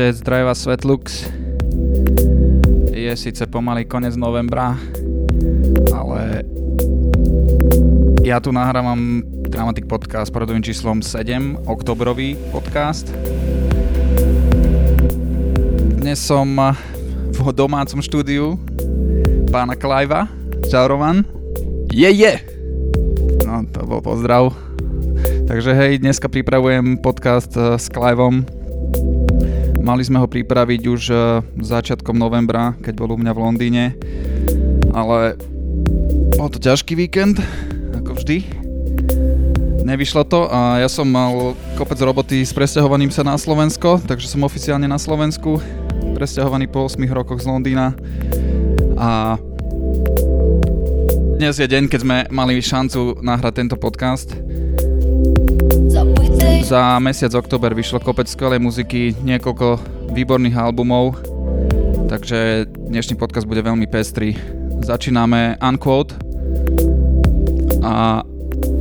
Čaute, zdraví vás Svetlux. Je síce pomaly koniec novembra, ale ja tu nahrávam Dramatic Podcast poradovým číslom 7, oktobrový podcast. Dnes som v domácom štúdiu pána Klajva. Čau Roman. Je, je! No, to bol pozdrav. Takže hej, dneska pripravujem podcast s Cliveom Mali sme ho pripraviť už e, začiatkom novembra, keď bol u mňa v Londýne, ale bol to ťažký víkend, ako vždy. Nevyšlo to a ja som mal kopec roboty s presťahovaním sa na Slovensko, takže som oficiálne na Slovensku, presťahovaný po 8 rokoch z Londýna. A dnes je deň, keď sme mali šancu nahrať tento podcast za mesiac október vyšlo kopec skvelej muziky, niekoľko výborných albumov, takže dnešný podcast bude veľmi pestrý. Začíname Unquote a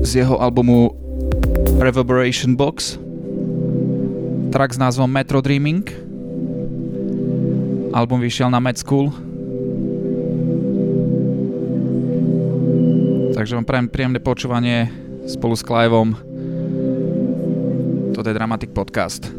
z jeho albumu Reverberation Box track s názvom Metro Dreaming. Album vyšiel na Med School. Takže vám prajem príjemné počúvanie spolu s Cliveom. Toto je Dramatic Podcast.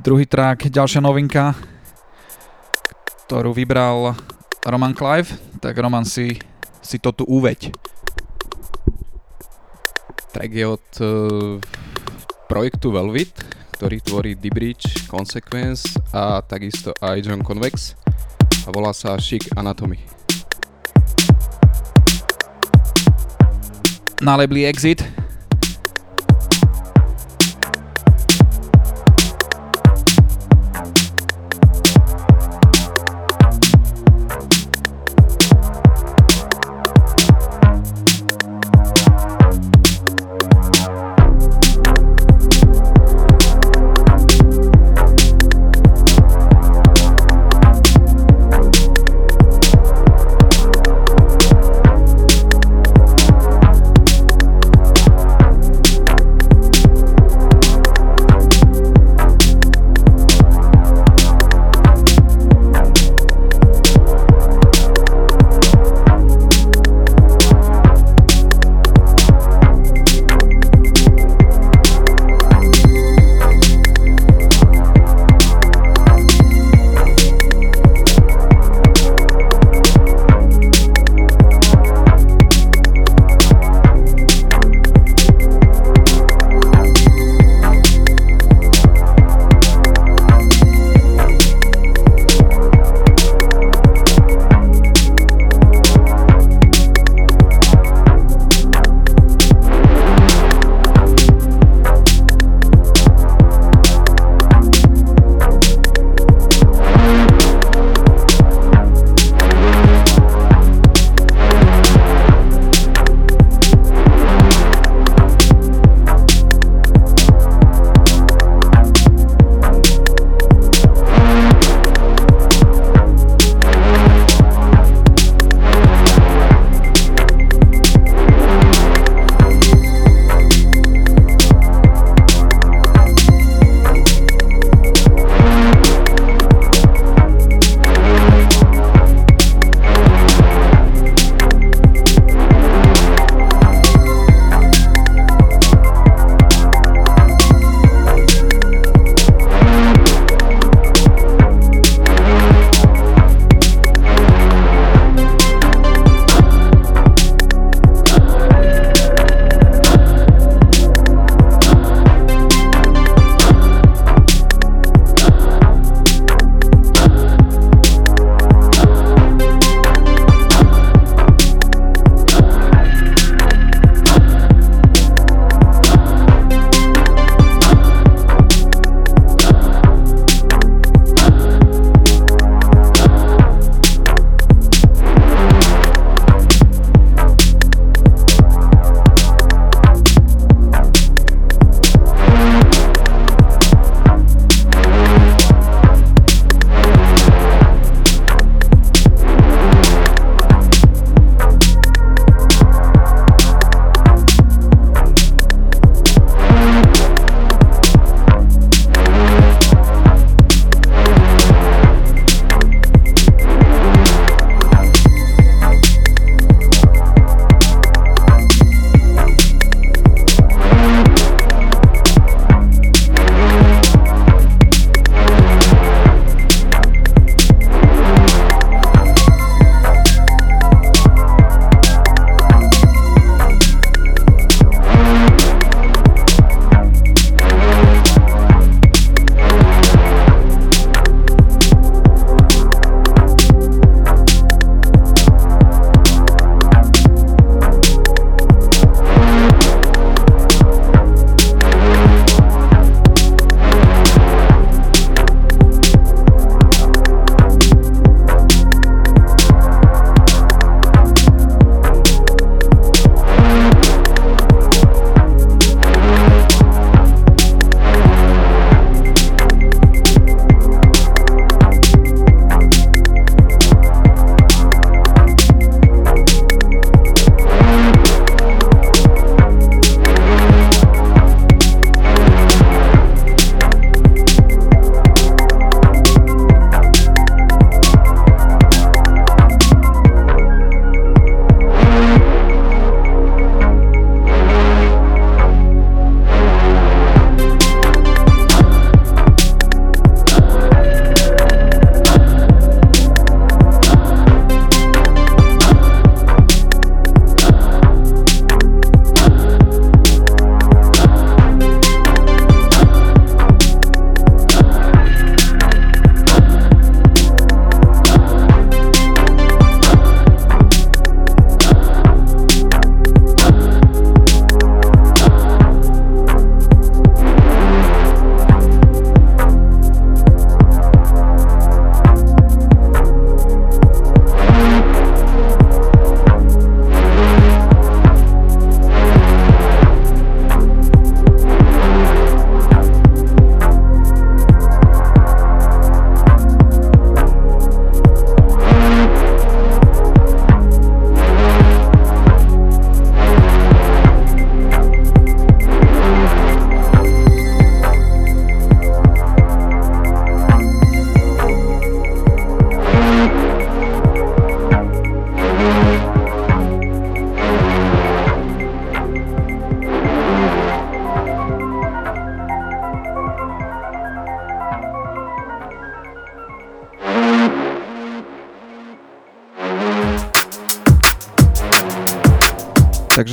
Druhý track, ďalšia novinka, ktorú vybral Roman Clive, tak Roman si, si to tu uveď. Track je od uh, projektu Velvet, ktorý tvorí D-Bridge, Consequence a takisto aj John Convex a volá sa Chic Anatomy. Na labeli Exit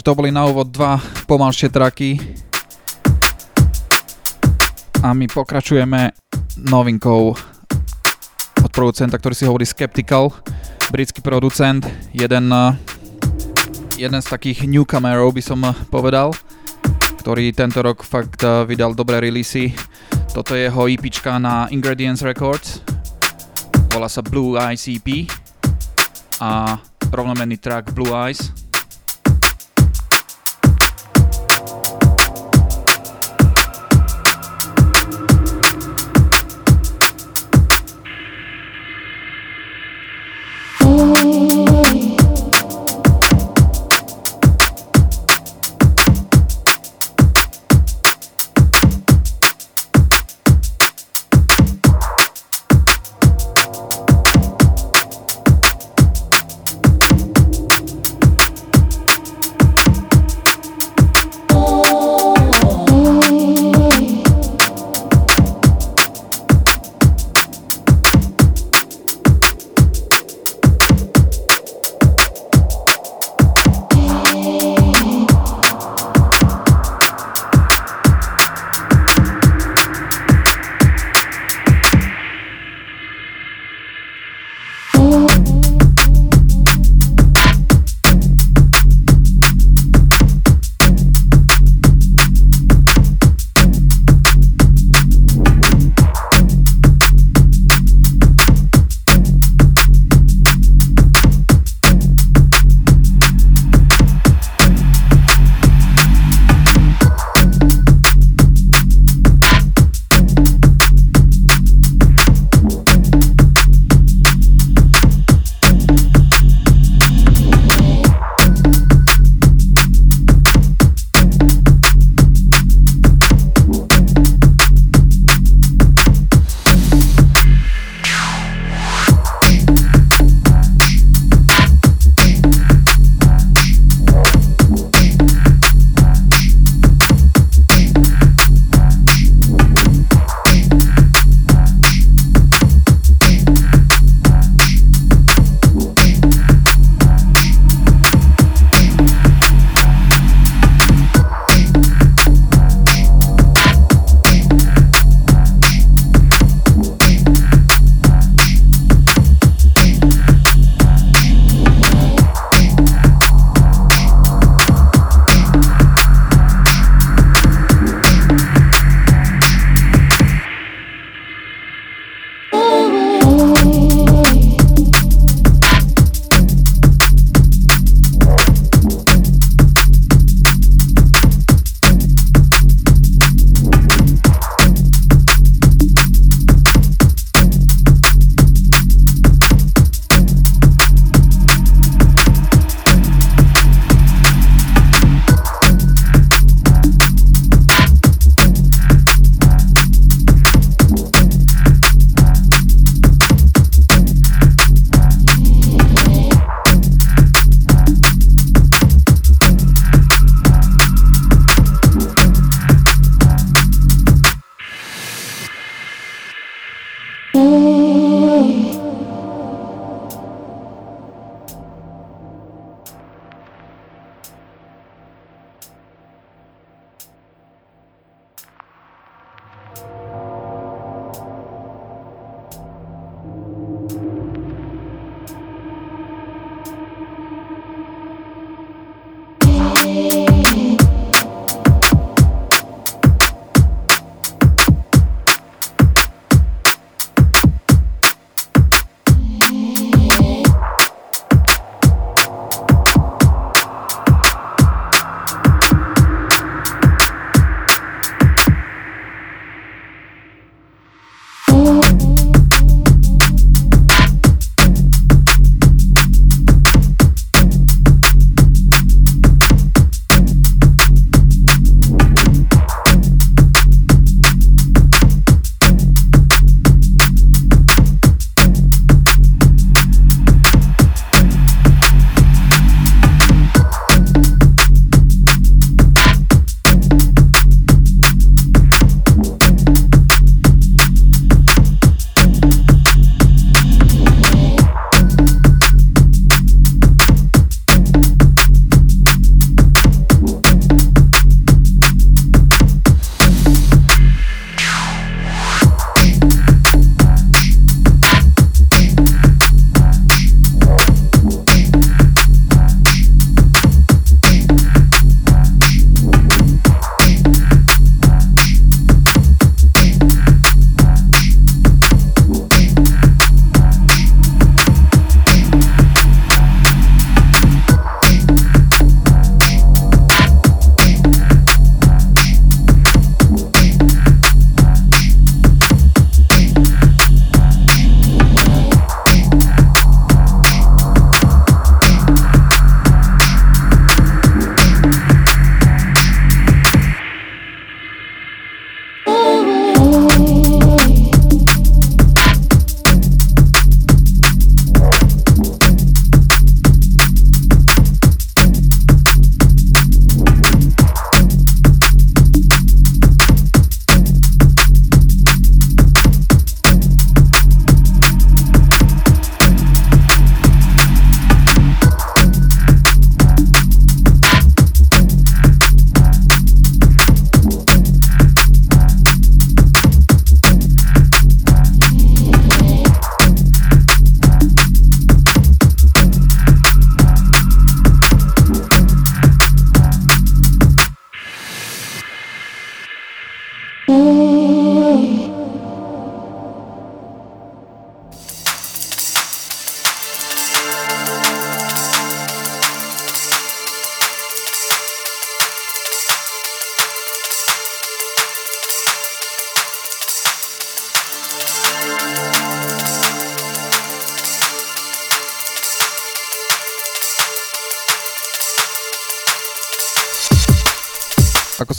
to boli na úvod dva pomalšie traky. A my pokračujeme novinkou od producenta, ktorý si hovorí Skeptical, britský producent, jeden, jeden z takých newcomerov by som povedal, ktorý tento rok fakt vydal dobré releasy. Toto je jeho EP na Ingredients Records, volá sa Blue Eyes EP a rovnomenný track Blue Eyes.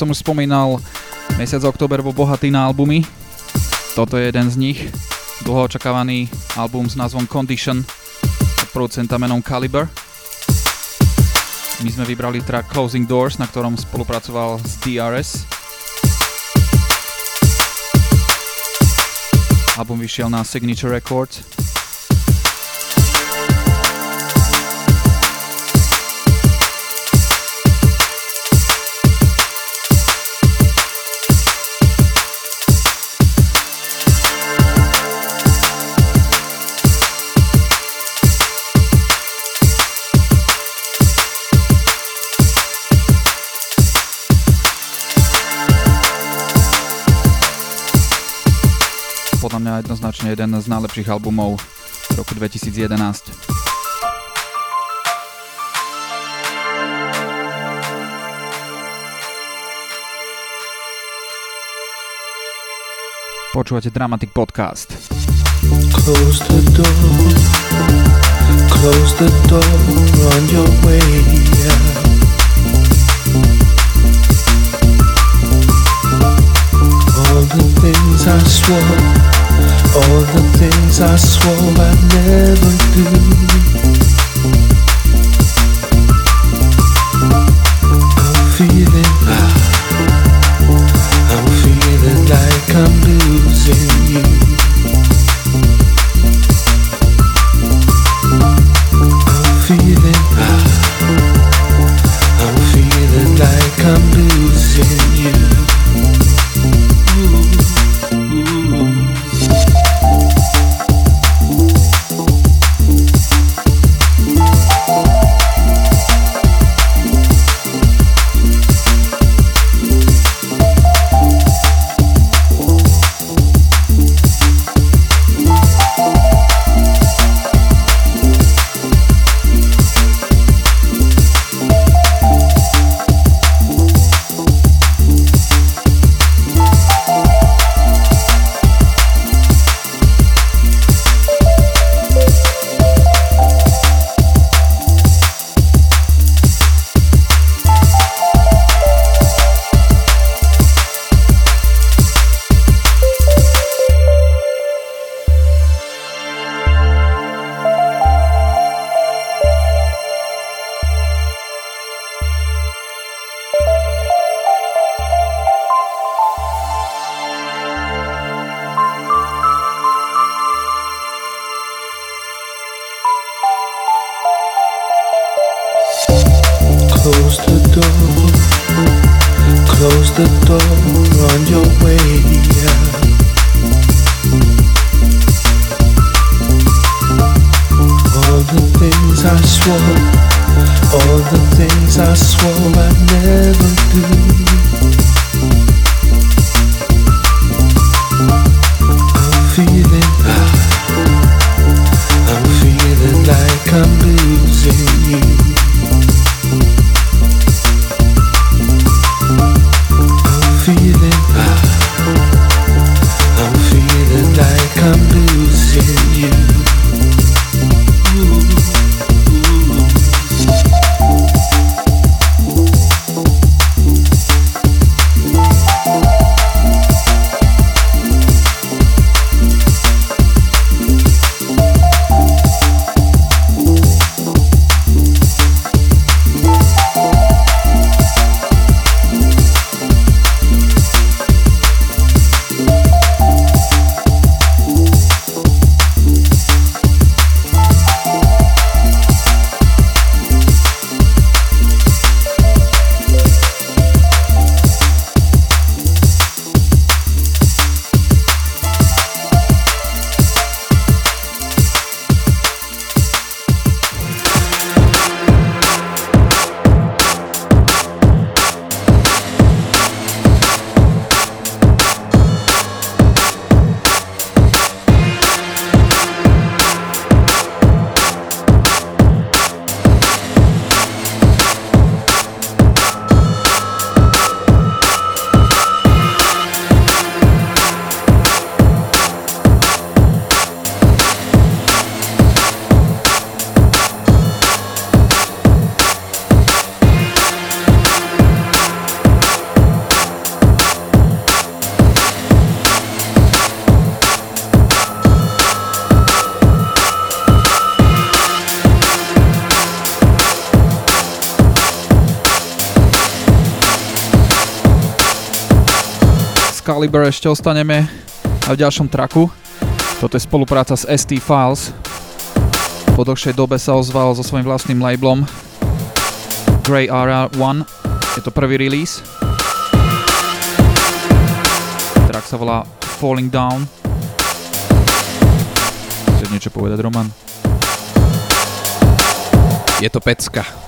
Som už spomínal, mesiac október bol bohatý na albumy. Toto je jeden z nich. Dlho očakávaný album s názvom Condition od producenta menom Caliber. My sme vybrali track Closing Doors, na ktorom spolupracoval s DRS. Album vyšiel na Signature Records. Mňa jednoznačne jeden z najlepších albumov roku 2011. Počúvate Dramatic Podcast. Close the door Close the door on your way out All the things I swore all the things I swore I'd never do. I'm feeling, I'm feeling like I'm losing ešte ostaneme a v ďalšom traku. Toto je spolupráca s ST Files. Po dlhšej dobe sa ozval so svojím vlastným labelom Grey RR1. Je to prvý release. Track sa volá Falling Down. Chceš niečo povedať, Roman? Je to pecka.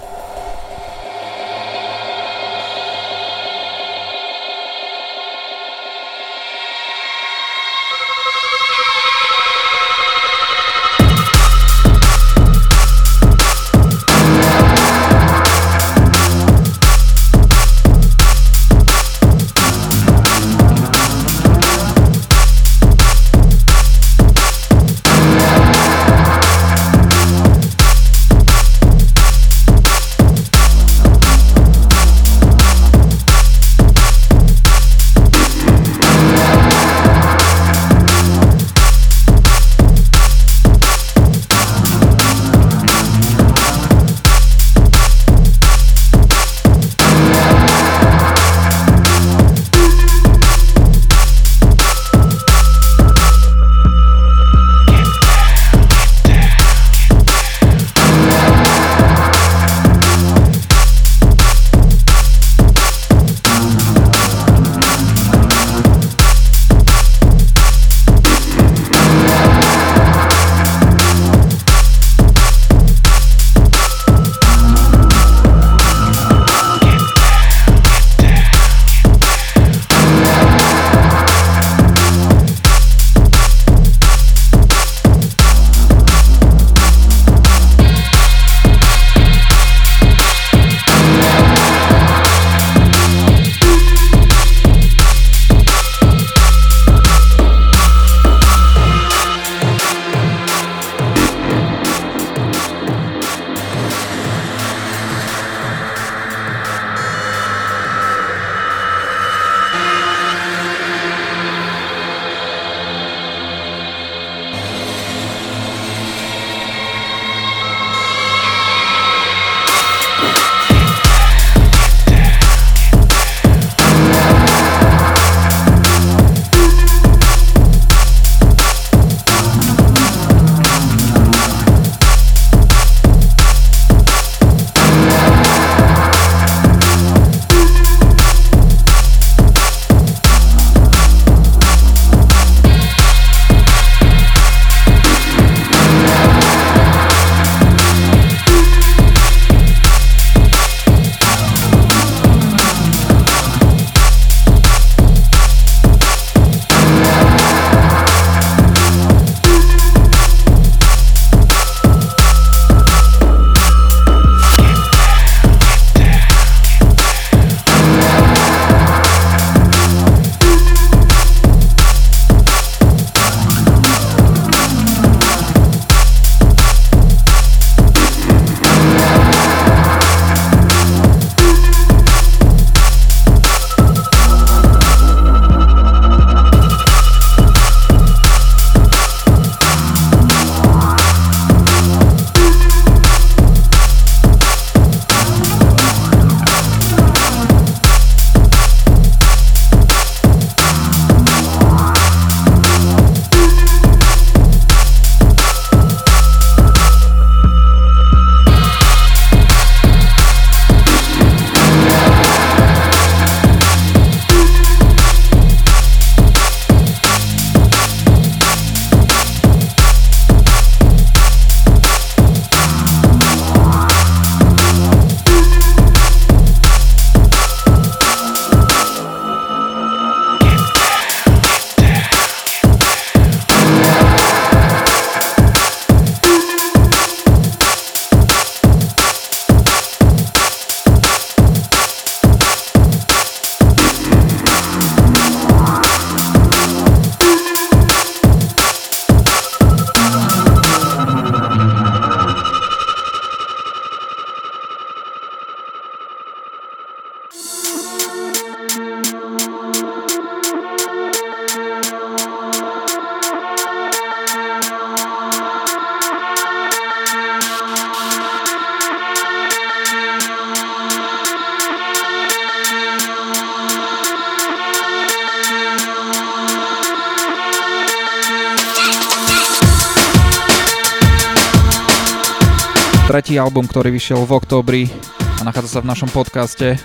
Tretí album, ktorý vyšiel v októbri a nachádza sa v našom podcaste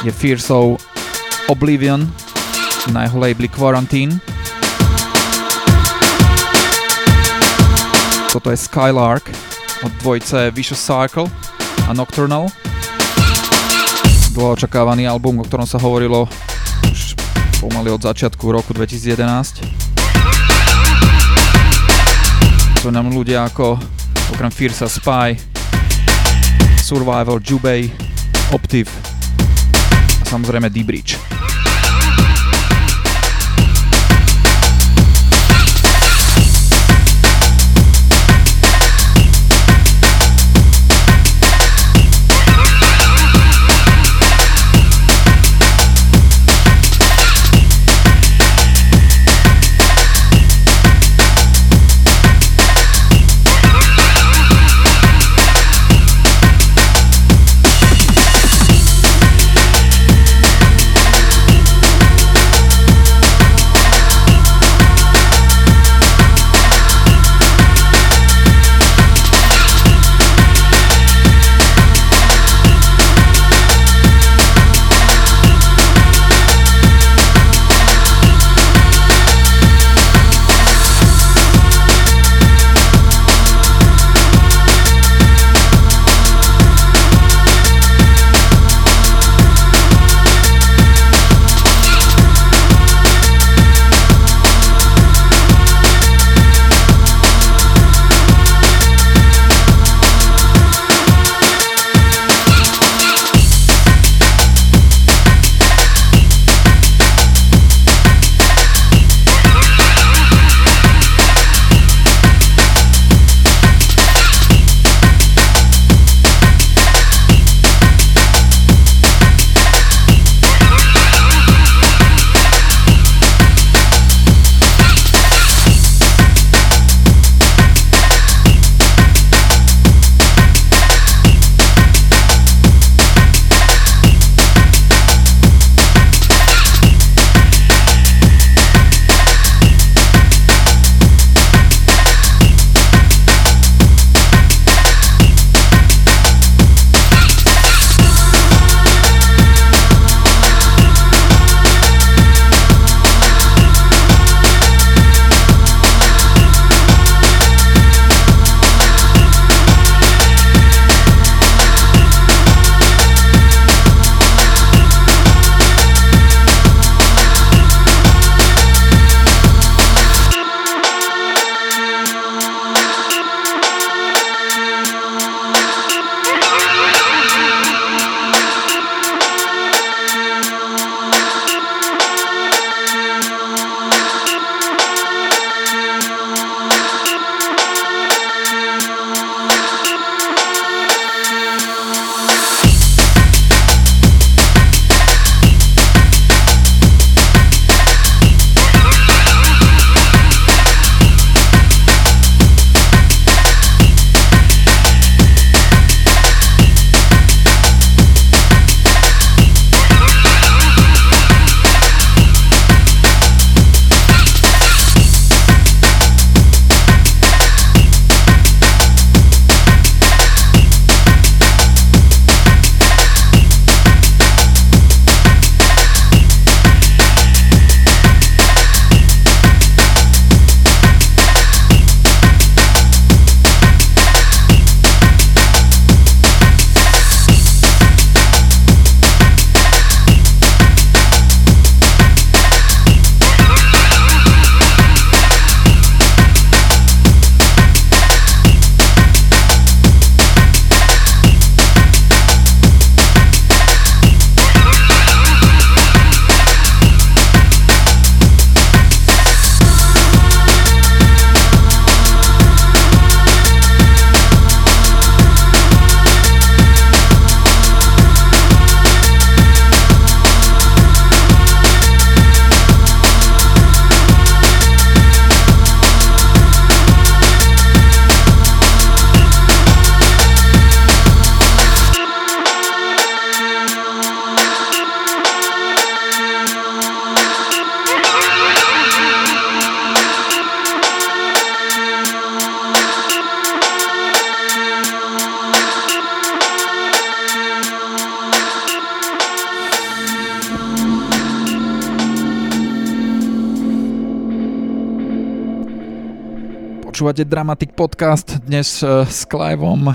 je Fierce Oblivion na jeho labeli Quarantine. Toto je Skylark od dvojce Vicious Cycle a Nocturnal. Dlho očakávaný album, o ktorom sa hovorilo už pomaly od začiatku roku 2011 sú nám ľudia ako okrem Fierce Spy, Survival, Jubei, Optiv a samozrejme D-Bridge. Počúvate Dramatic Podcast dnes uh, s Cliveom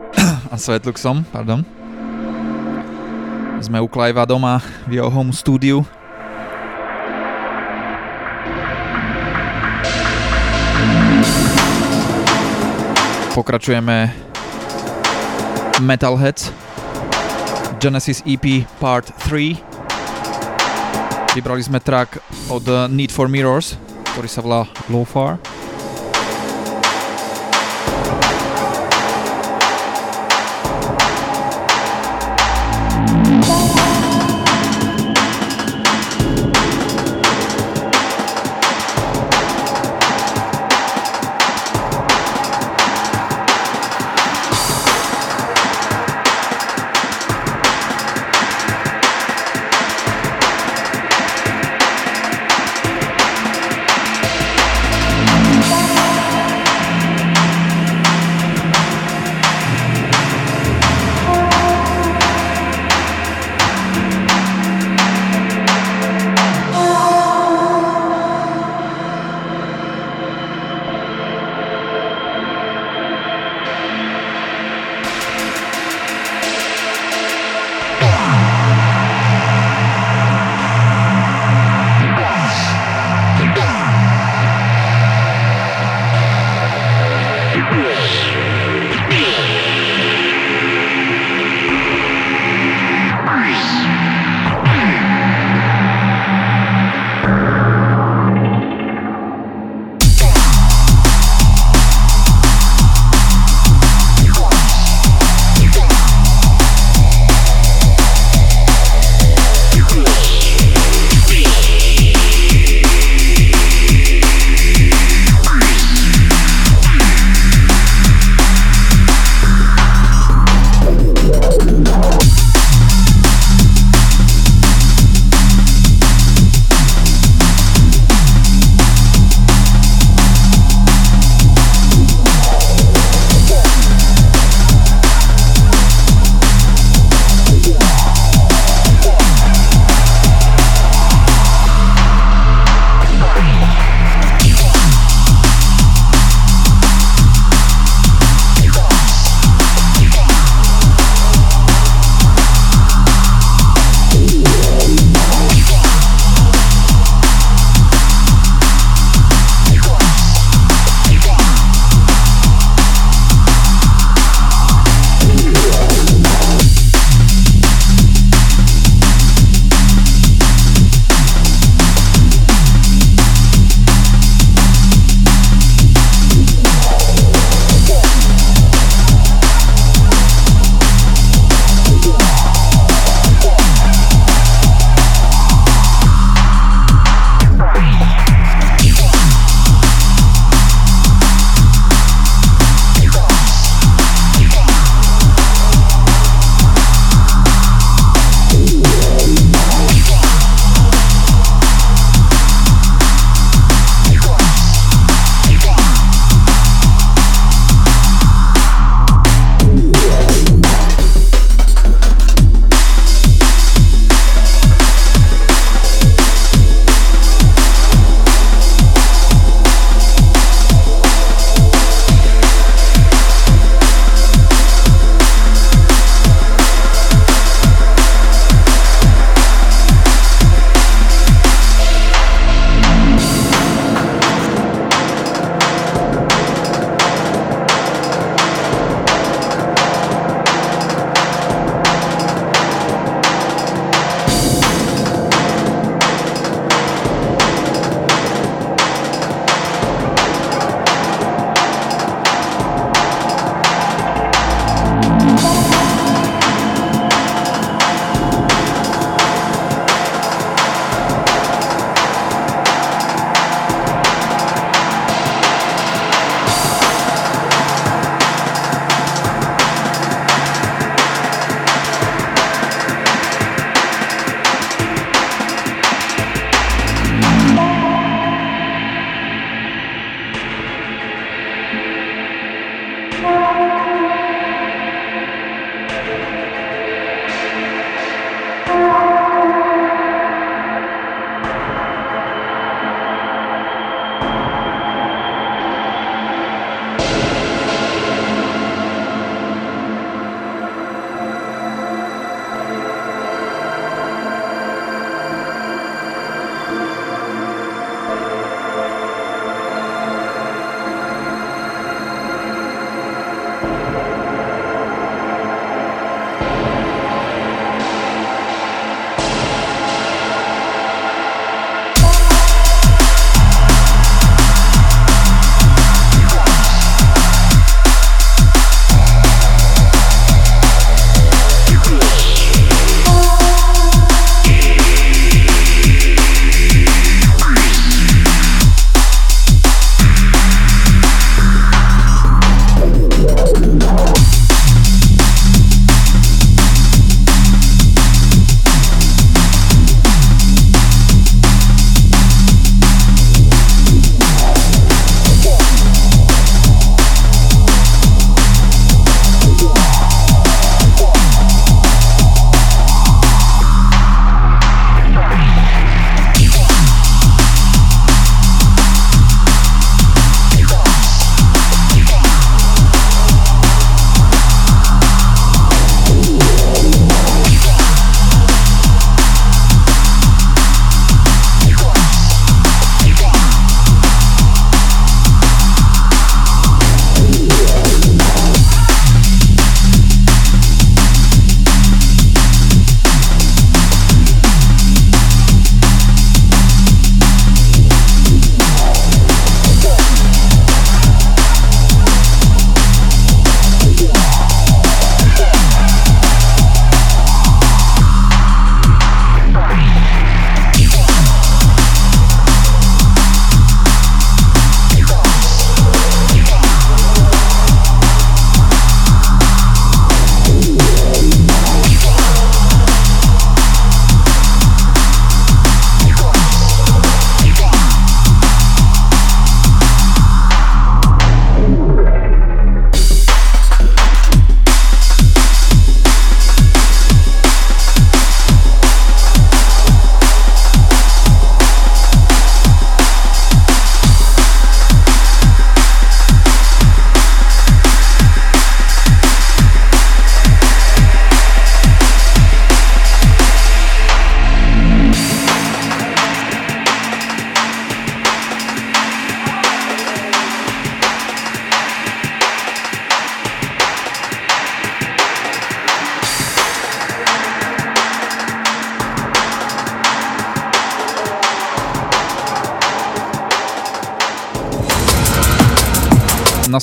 a Svetluxom, pardon. Sme u Clivea doma v jeho home studiu. Pokračujeme Metalheads Genesis EP Part 3 Vybrali sme track od Need for Mirrors, ktorý sa volá Low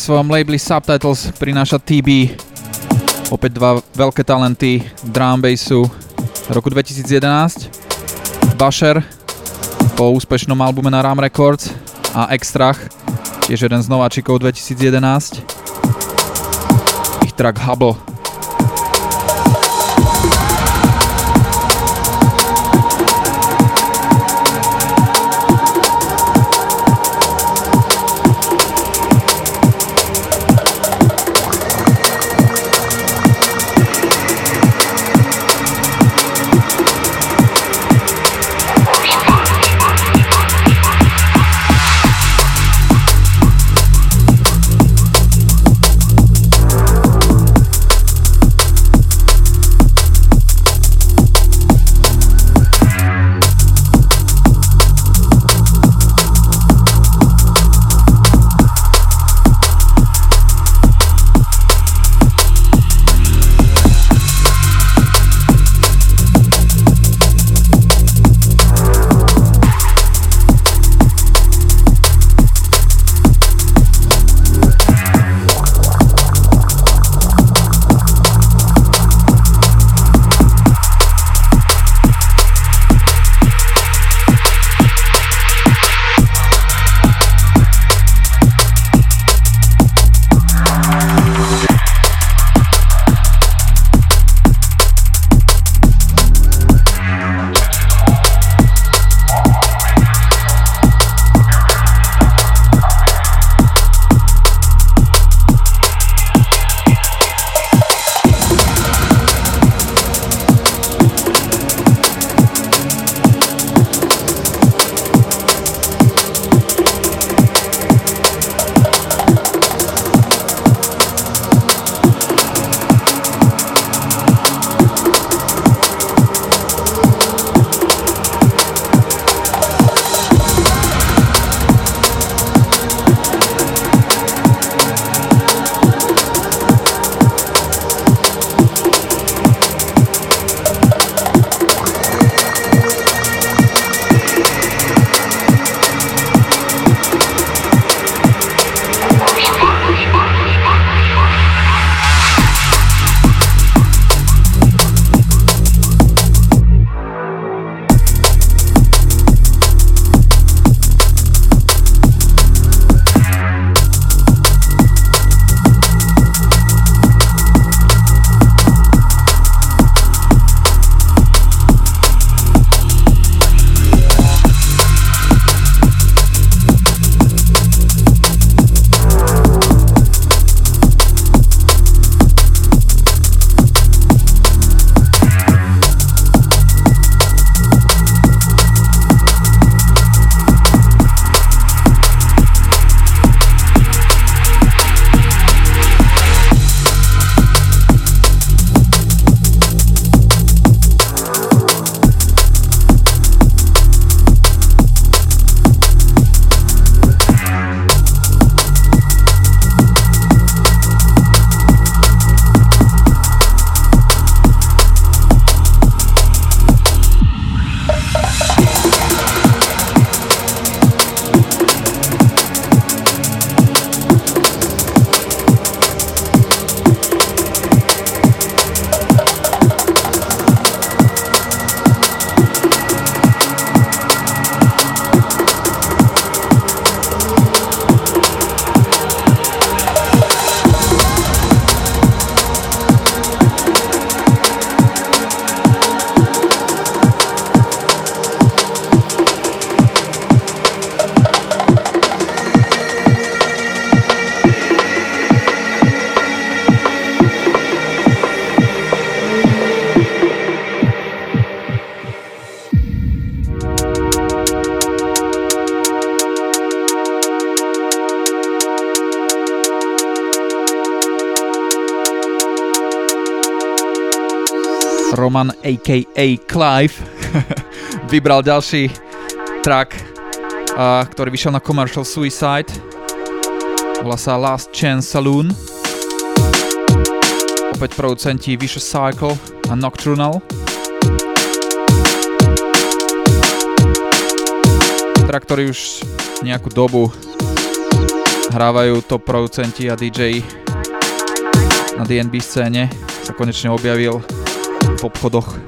svojom labeli Subtitles prináša TB opäť dva veľké talenty drum bassu roku 2011 Basher po úspešnom albume na Ram Records a Extrach tiež jeden z nováčikov 2011 ich track Hubble Roman aka Clive vybral ďalší track, ktorý vyšiel na Commercial Suicide. Volá sa Last Chance Saloon. Opäť producenti Vicious Cycle a Nocturnal. Track, ktorý už nejakú dobu hrávajú top producenti a DJ na DNB scéne sa konečne objavil v obchodoch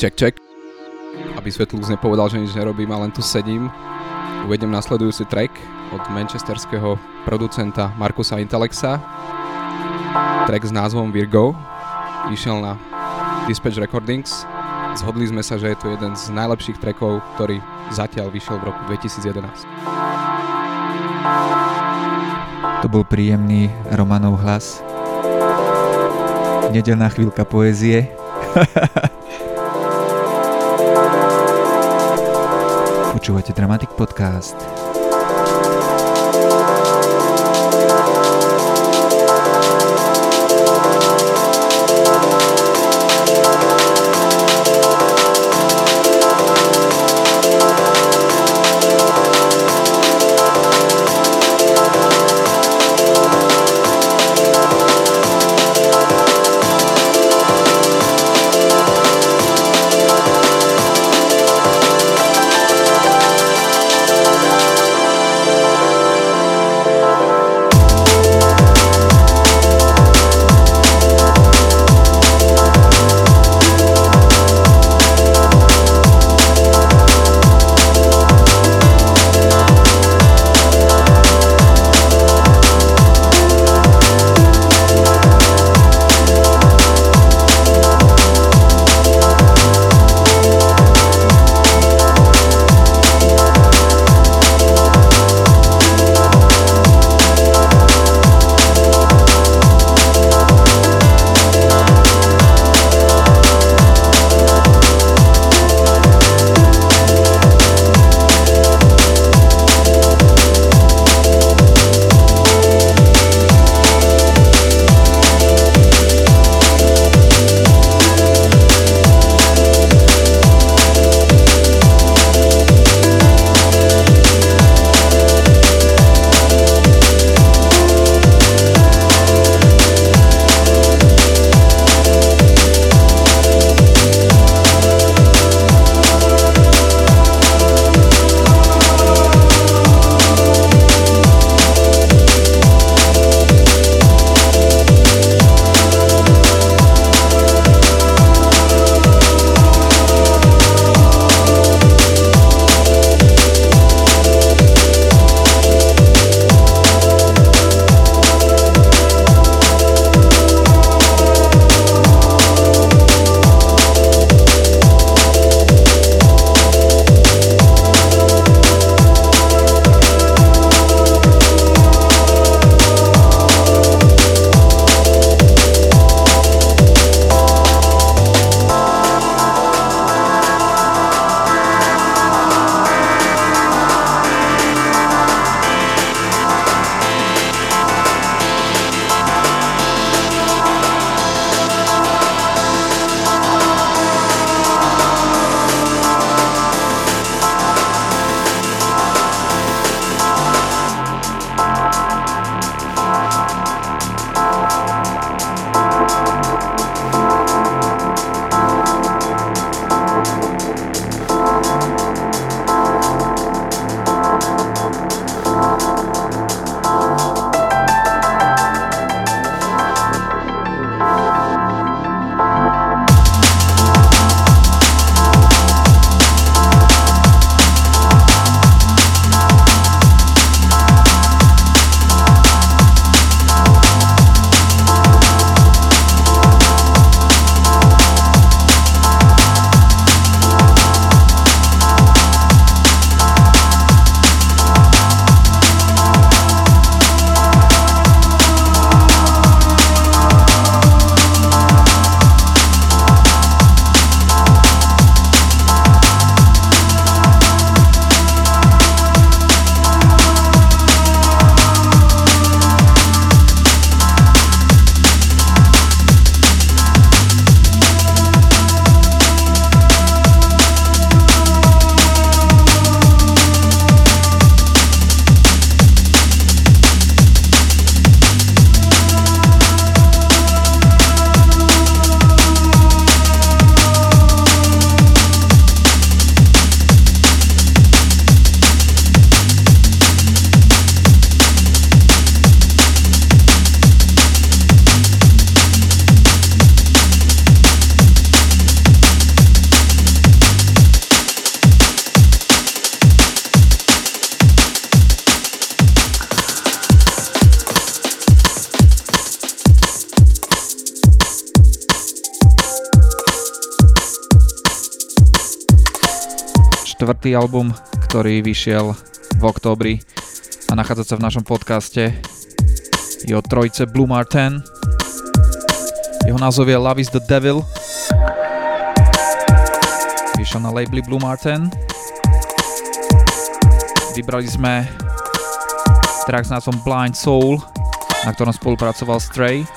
Check, check. Aby Svetlúz nepovedal, že nič nerobím a len tu sedím. Uvedem nasledujúci track od manchesterského producenta Markusa Intelexa. Track s názvom Virgo. Išiel na Dispatch Recordings. Zhodli sme sa, že je to jeden z najlepších trackov, ktorý zatiaľ vyšiel v roku 2011. To bol príjemný Romanov hlas. Nedelná chvíľka poézie. Počúvate Dramatic Podcast. Štvrtý album, ktorý vyšiel v októbri a nachádza sa v našom podcaste. Je od trojce Blue Martin. Jeho názov je Love is the Devil. Vyšiel na labeli Blue Martin. Vybrali sme track s názvom Blind Soul, na ktorom spolupracoval Stray.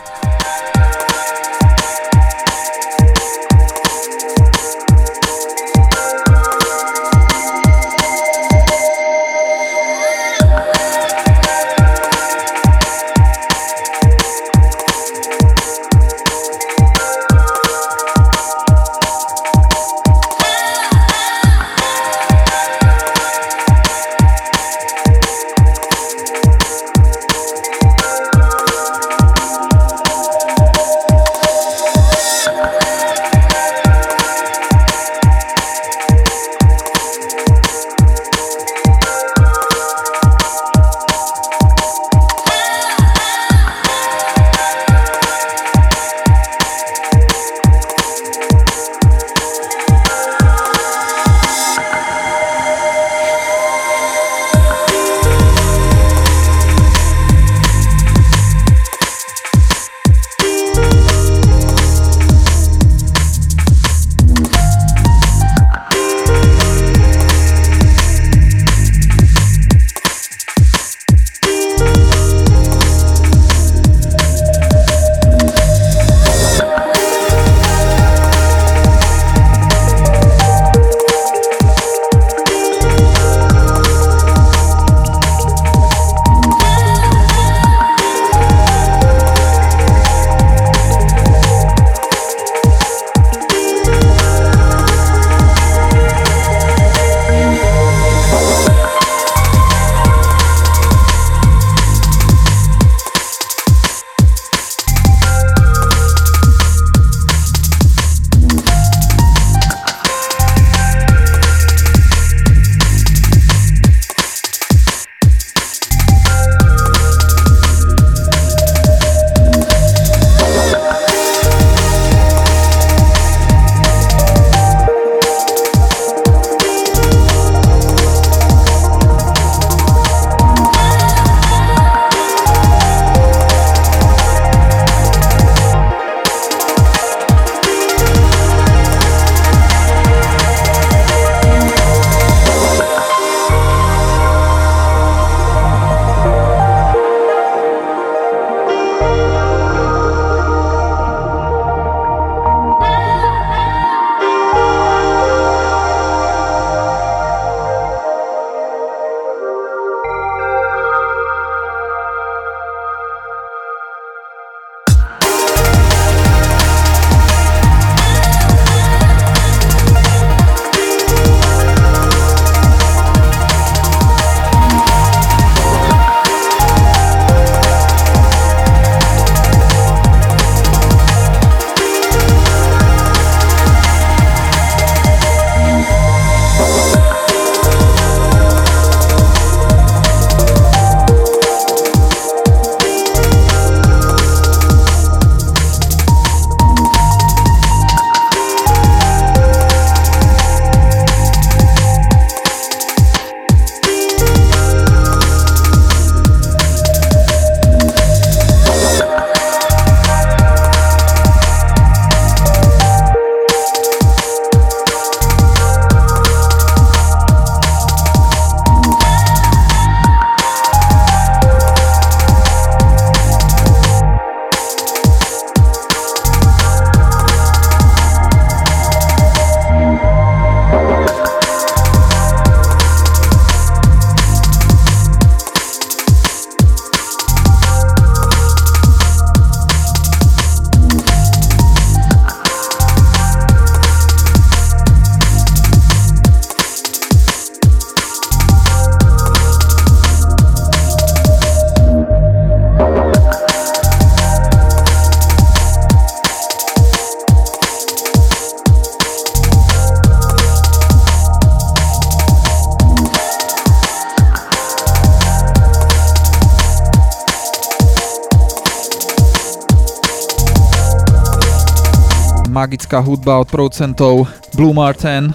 Magická hudba od producentov Blue Martin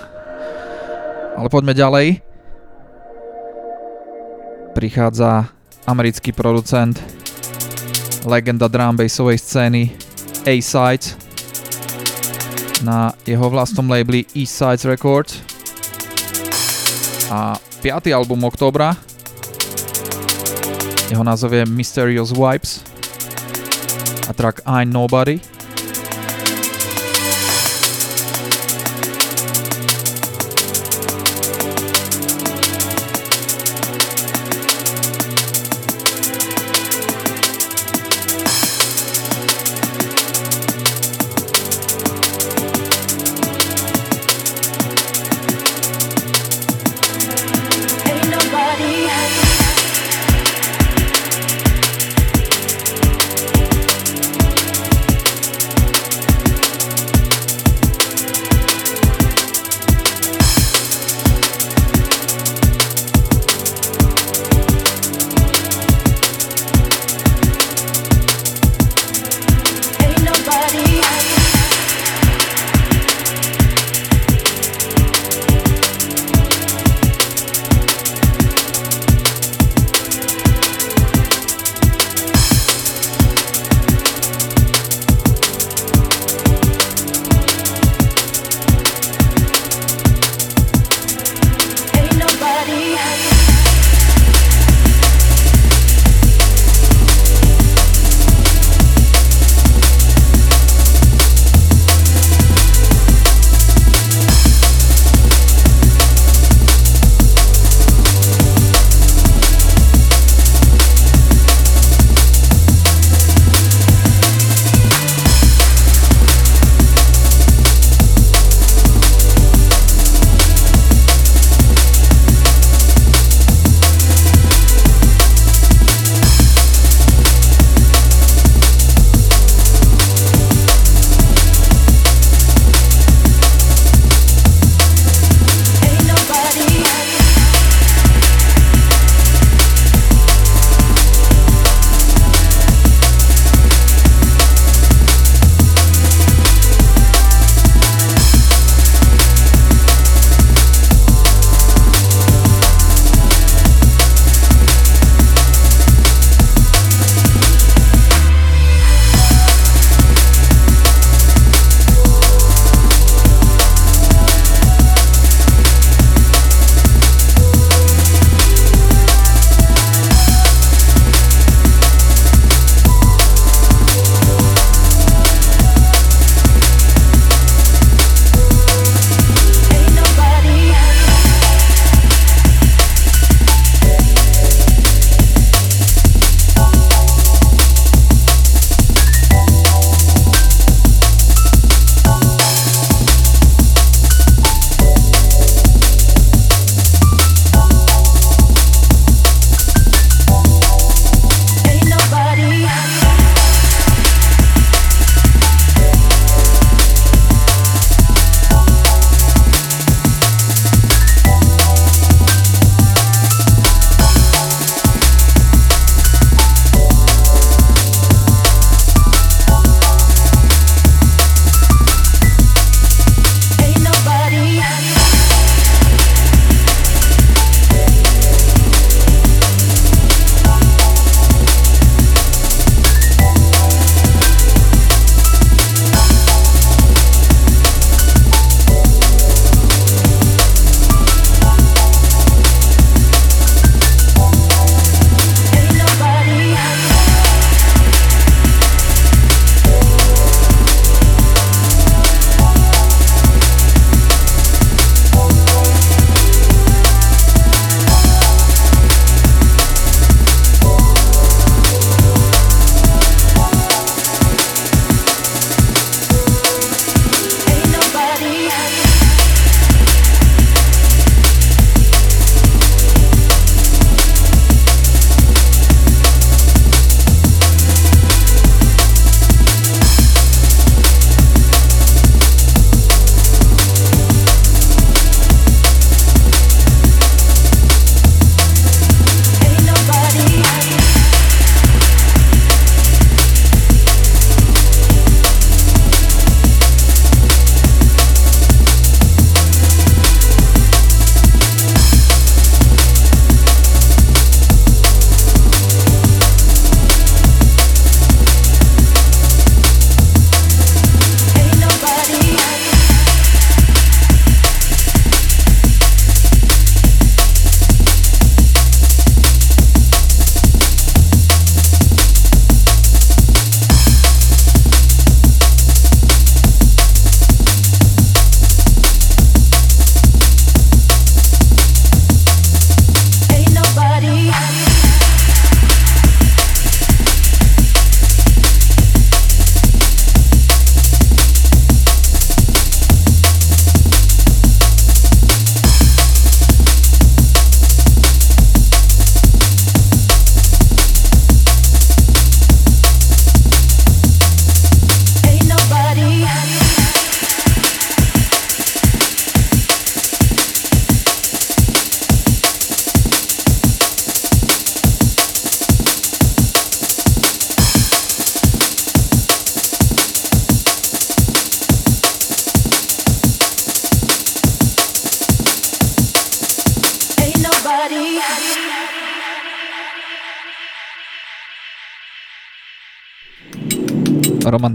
Ale poďme ďalej. Prichádza americký producent, legenda drum bassovej scény A-Sides na jeho vlastnom labeli East Sides Records. A 5. album oktobra. Jeho názov je Mysterious Vibes. A track I'm Nobody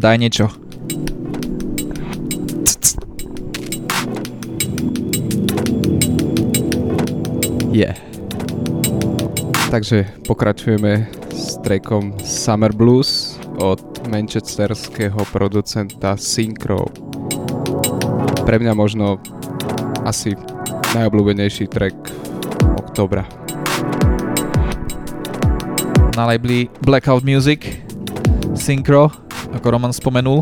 daj niečo. Je. Yeah. Takže pokračujeme s trackom Summer Blues od manchesterského producenta Synchro. Pre mňa možno asi najobľúbenejší track oktobra. Na labeli Blackout Music Synchro, ako Roman spomenul.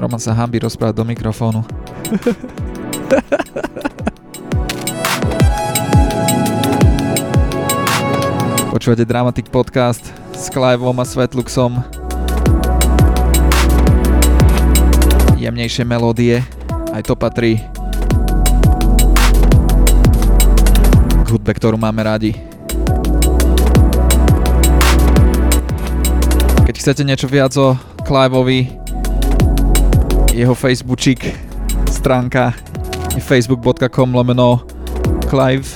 Roman sa hambí rozprávať do mikrofónu. Počúvate Dramatic Podcast s Cliveom a Svetluxom. Jemnejšie melódie, aj to patrí k hudbe, ktorú máme radi. Chcete niečo viac o Cliveovi, jeho Facebookčík, stránka je facebook.com lomeno Clive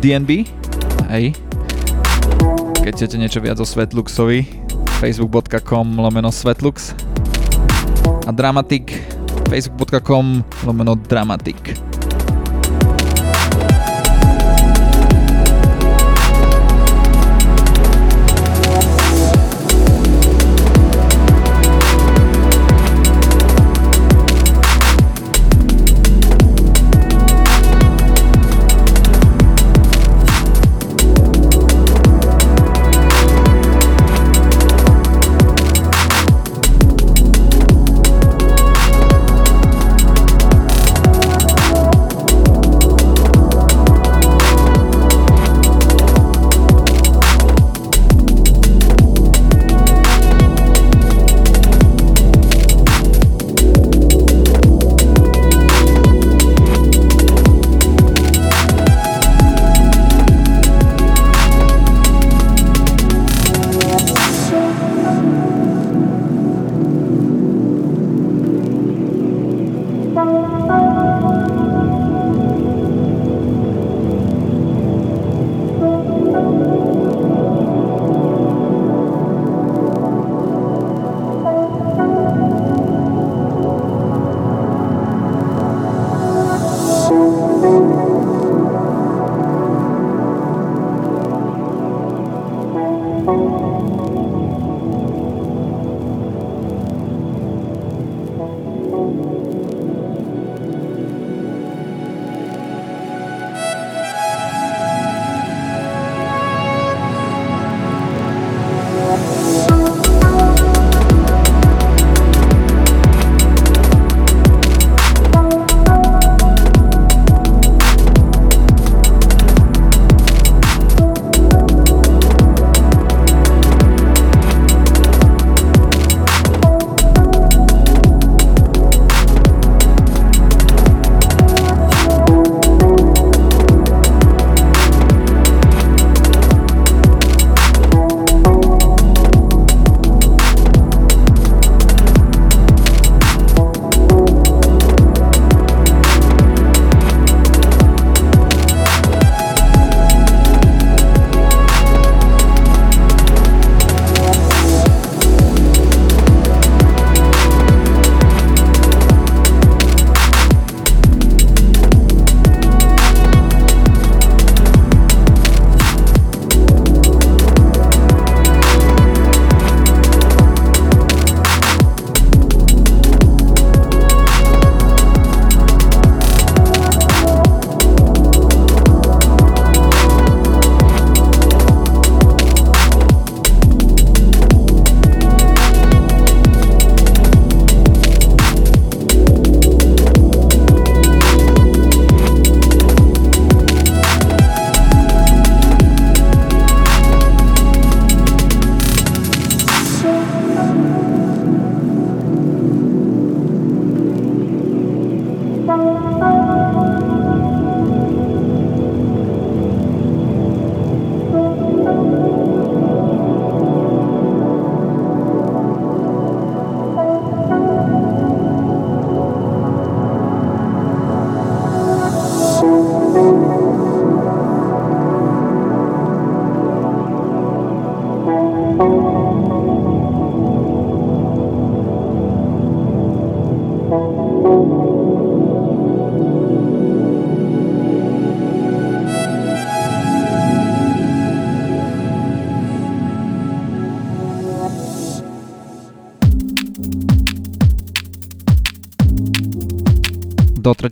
DNB. Hej, keď chcete niečo viac o Svetluxovi, facebook.com lomeno Svetlux a Dramatik, facebook.com lomeno Dramatik.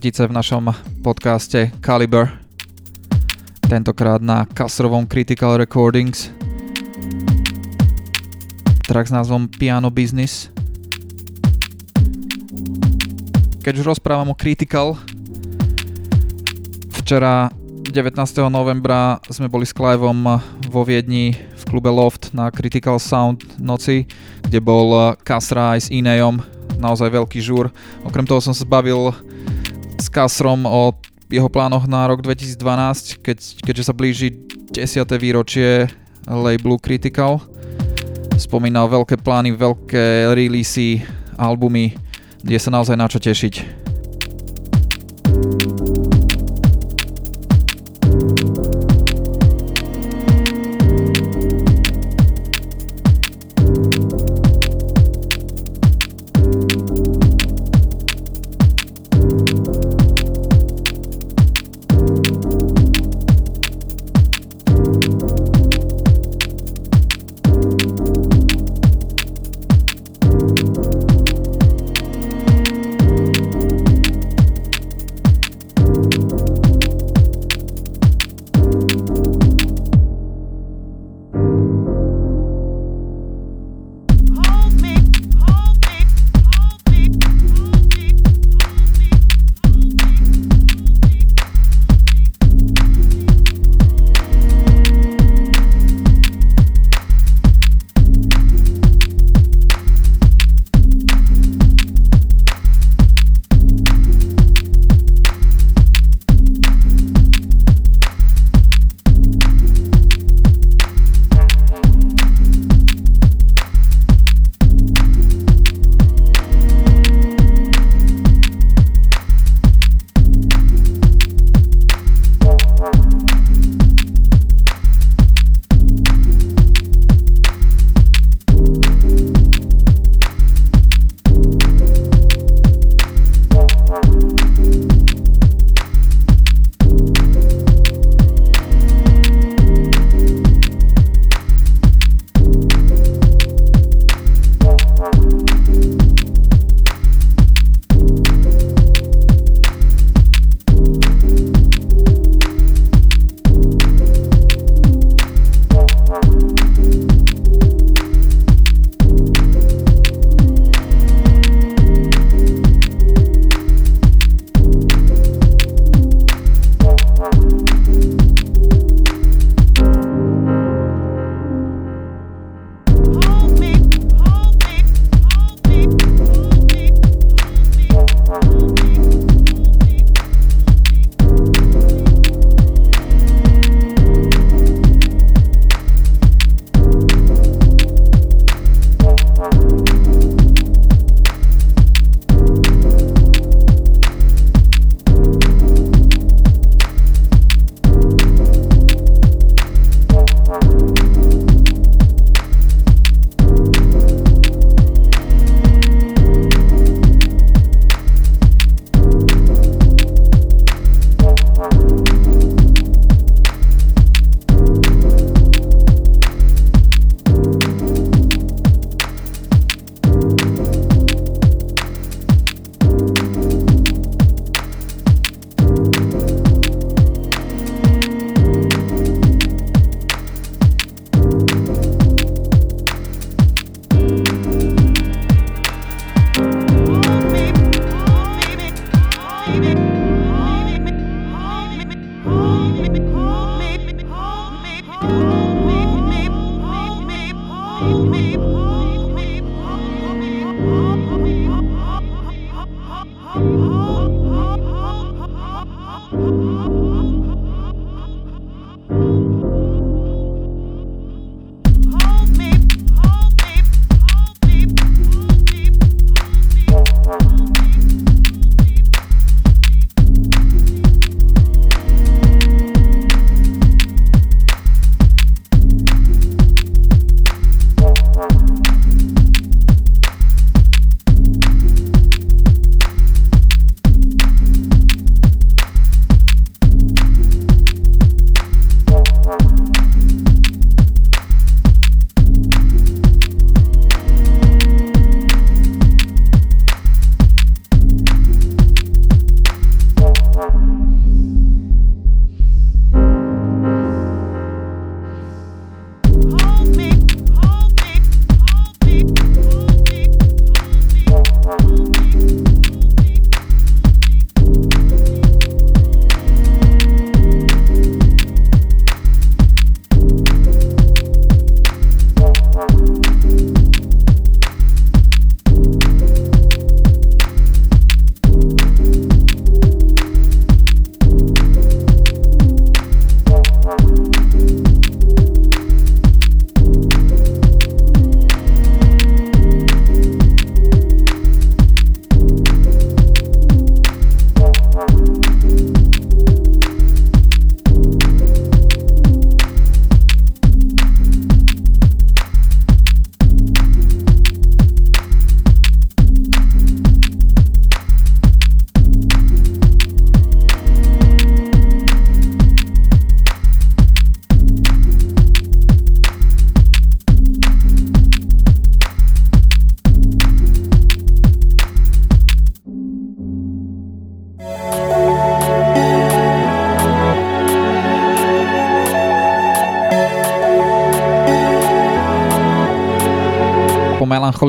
Do tretice v našom podcaste Caliber. Tentokrát na Kasrovom Critical Recordings. Track s názvom Piano Business. Keď už rozprávam o Critical, včera 19. novembra sme boli s Cliveom vo Viedni v klube Loft na Critical Sound noci, kde bol Kasra aj s Inejom, naozaj veľký žúr. Okrem toho som sa zbavil Kasrom o jeho plánoch na rok 2012, keď, keďže sa blíži 10. výročie labelu Critical. Spomínal veľké plány, veľké releasy, albumy, kde sa naozaj na čo tešiť.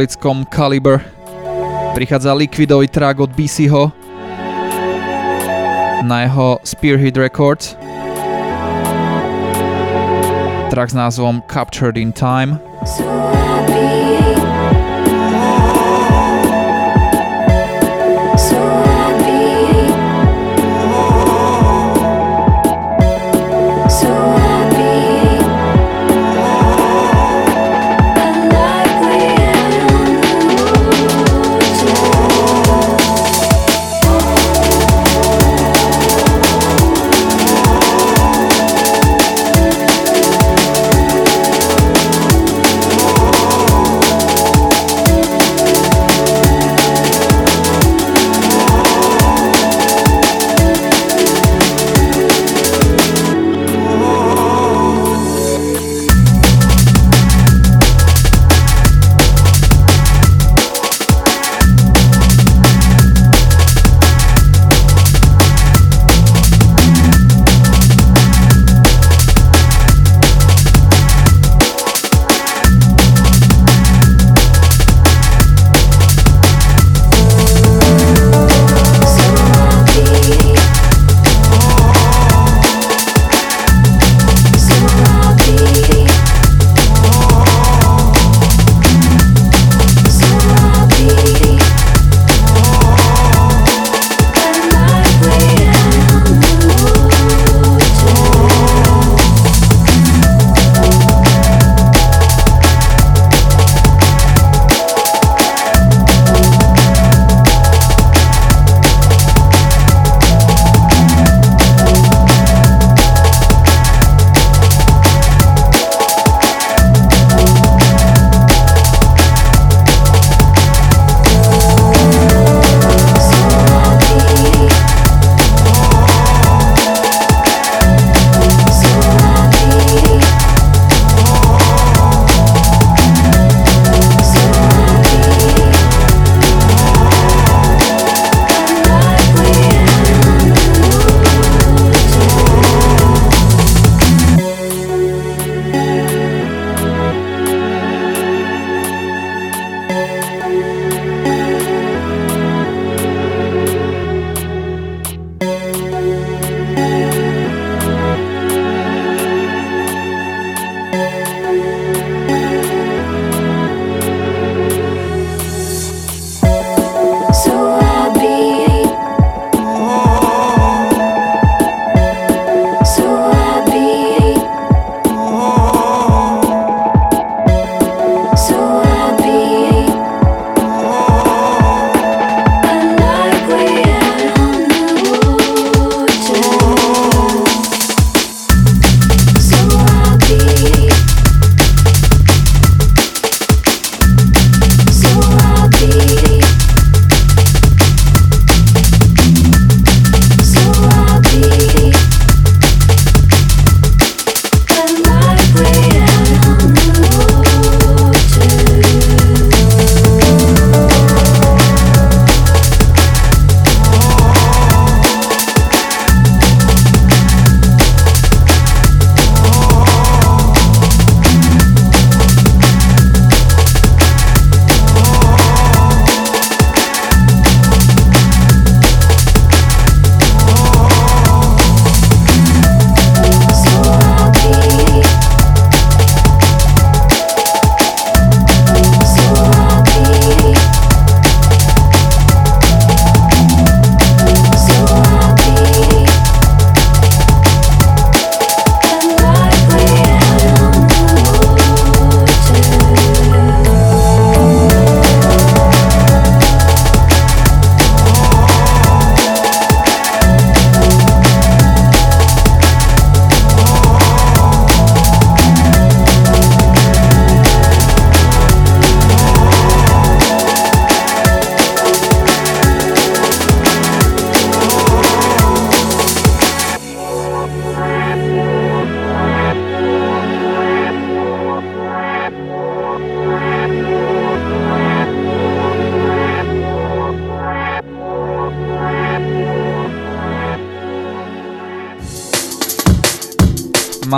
Po melancholickom Caliber prichádza Liquidový track od BCho na jeho Spearhead Records. Track s názvom Captured in Time. So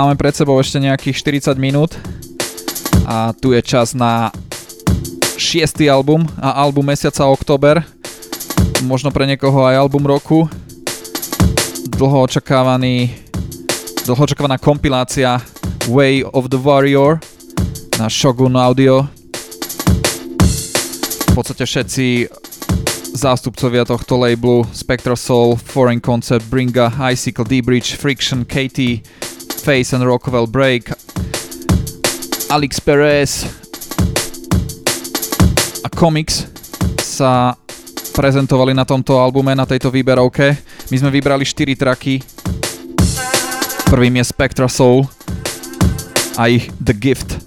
máme pred sebou ešte nejakých 40 minút a tu je čas na šiestý album a album mesiaca október, možno pre niekoho aj album roku. Dlho očakávaný, dlho očakávaná kompilácia Way of the Warrior na Shogun Audio. V podstate všetci zástupcovia tohto labelu Spectral Soul, Foreign Concept, Bringa, Icicle, D-Bridge, Friction, Katie, Face and Rockwell Break, Alex Perez a Comics sa prezentovali na tomto albume, na tejto výberovke. My sme vybrali 4 traky. Prvým je Spectra Soul a ich The Gift.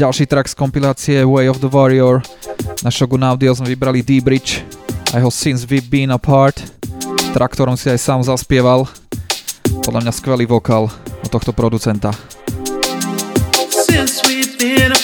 Ďalší track z kompilácie Way of the Warrior. Na Shogun Audio sme vybrali D-Bridge a jeho Since We've Been Apart, track, ktorom si aj sám zaspieval. Podľa mňa skvelý vokál od tohto producenta. Since we've been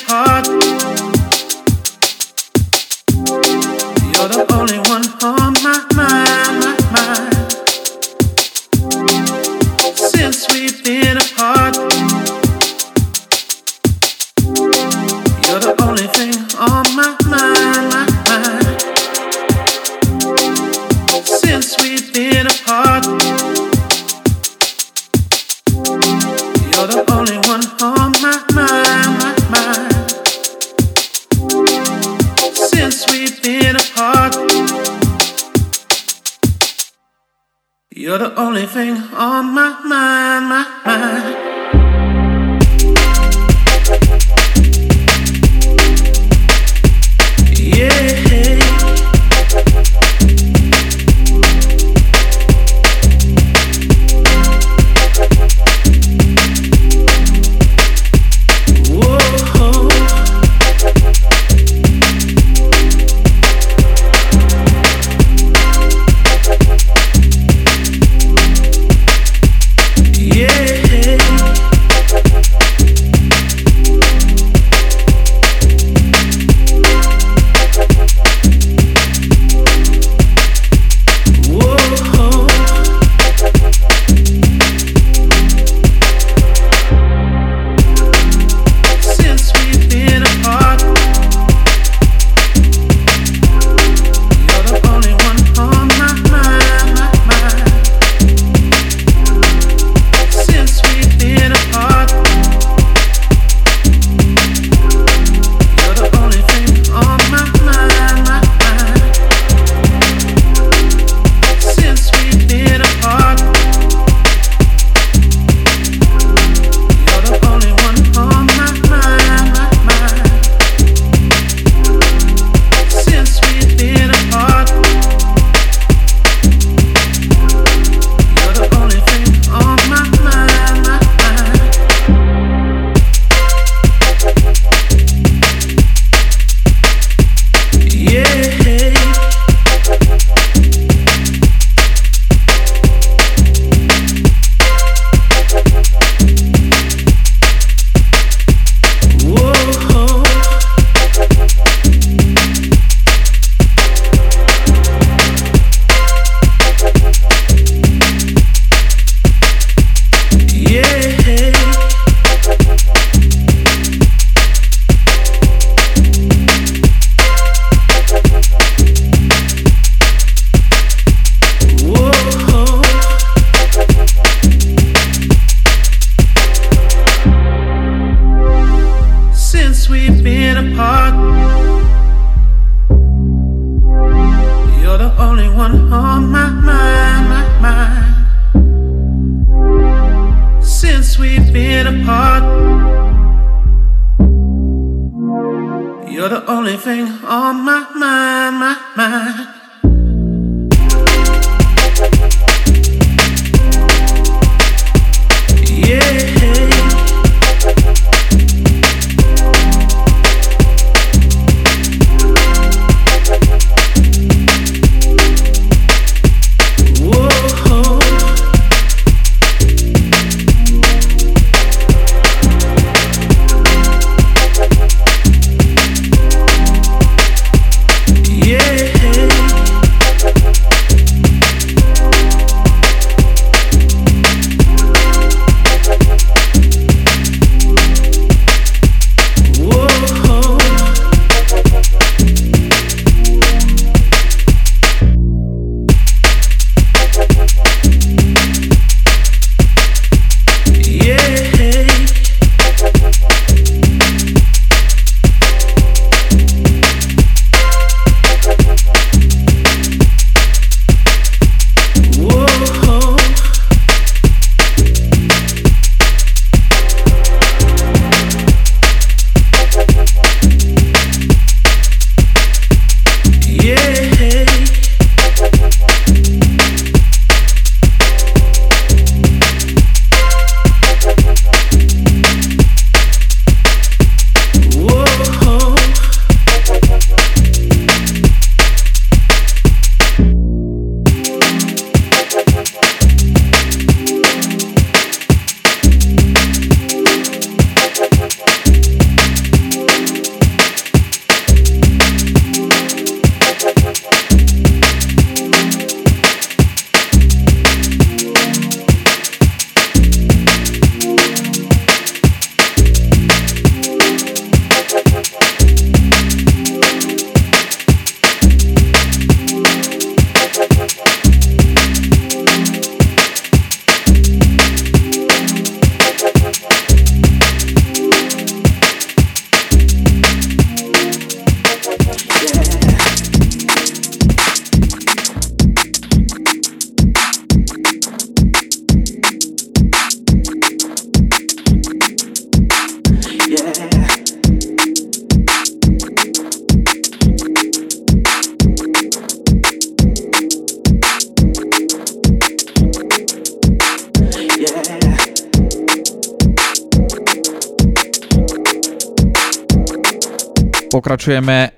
Pokračujeme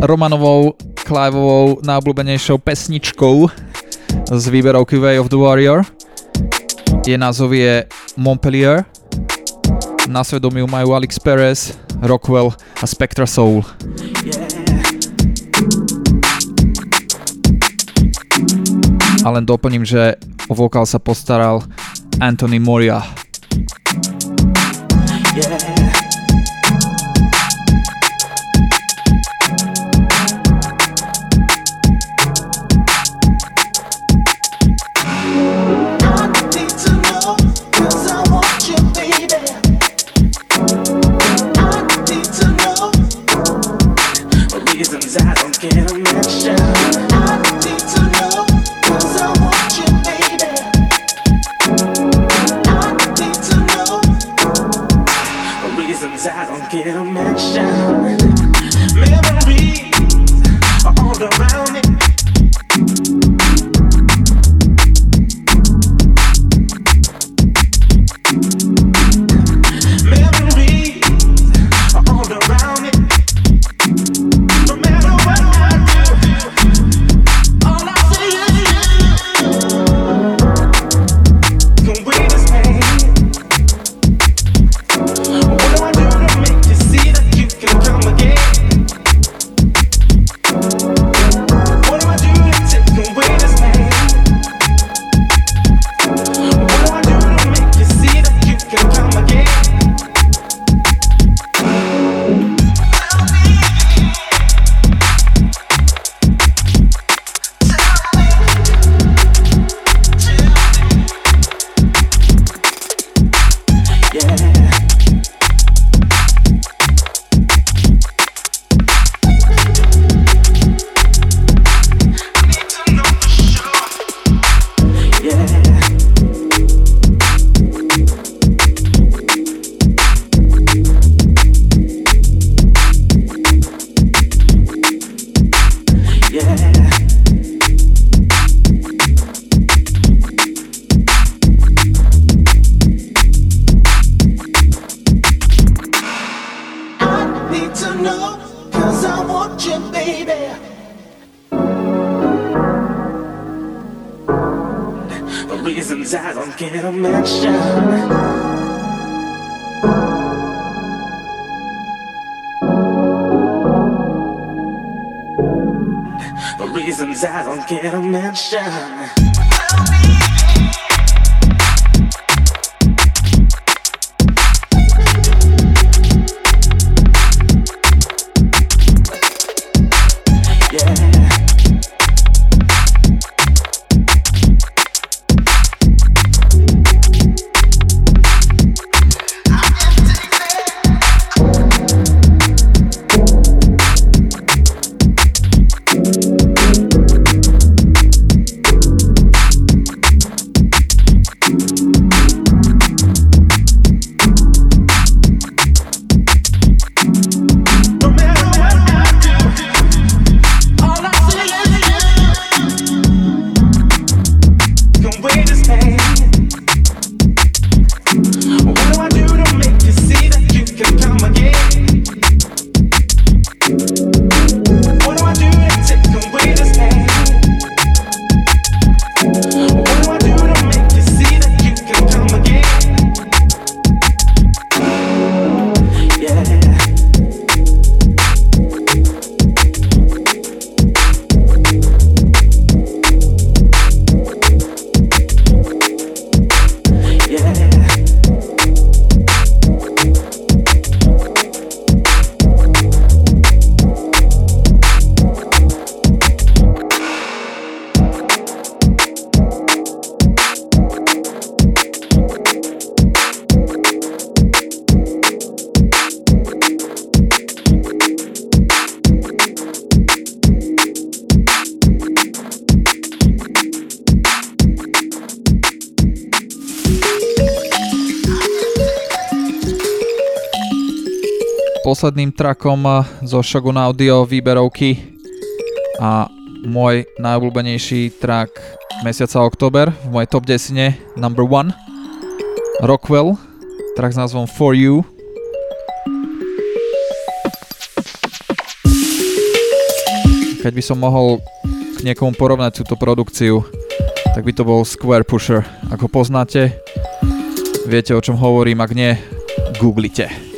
Romanovou Cliveovou najobľúbenejšou pesničkou z výberovky Way of the Warrior. Je názov je Montpellier. Na svedomiu majú Alex Perez, Rockwell a Spectra Soul. A len doplním, že o vokál sa postaral Anthony Moria. Trackom eh, zo Shogun Audio výberovky a môj najobľúbenejší track mesiaca oktober v mojej top 10 number 1 Rockwell, track s názvom For You keď by som mohol k niekomu porovnať túto produkciu, tak by to bol Square Pusher. Ako poznáte, viete o čom hovorím, ak nie, googlite.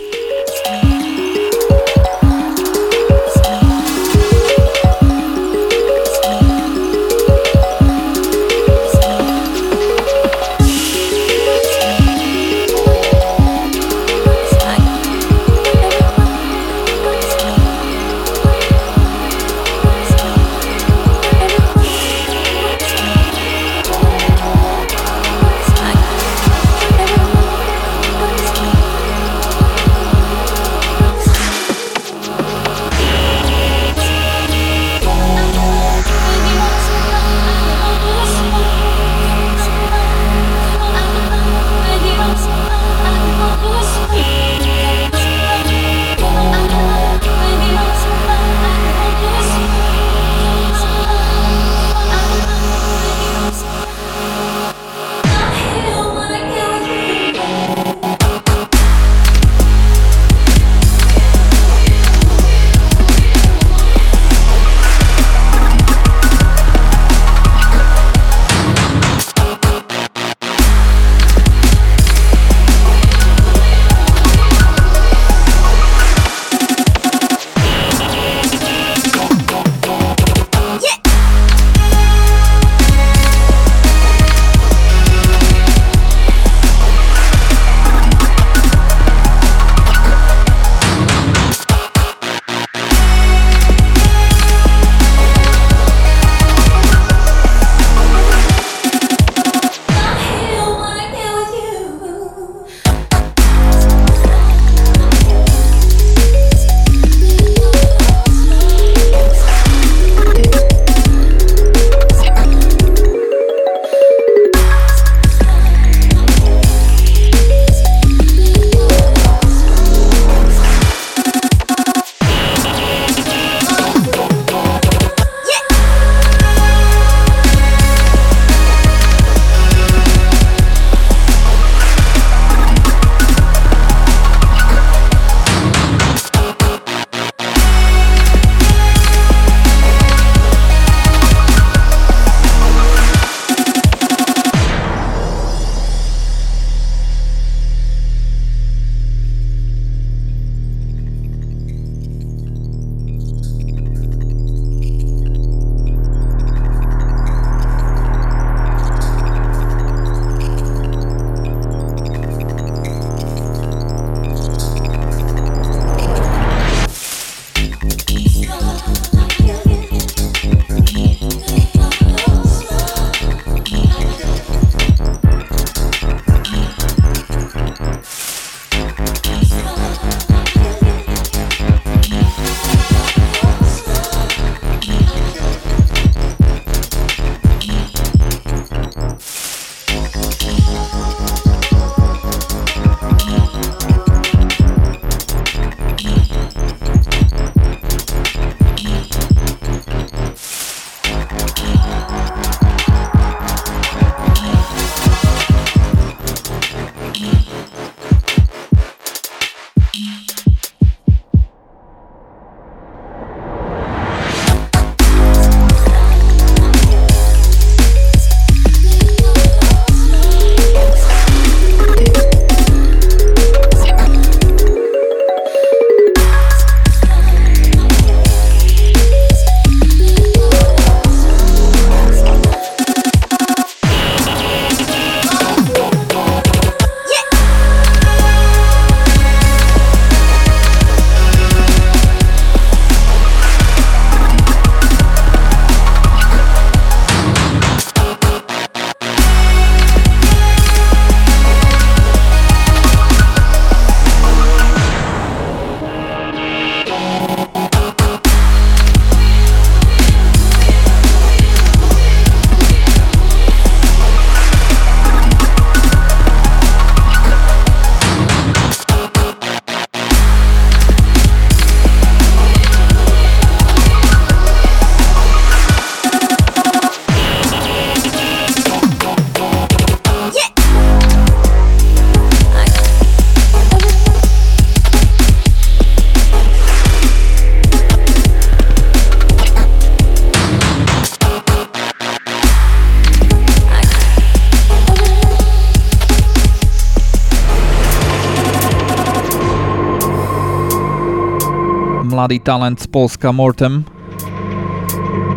Mladý talent z Polska Mortem.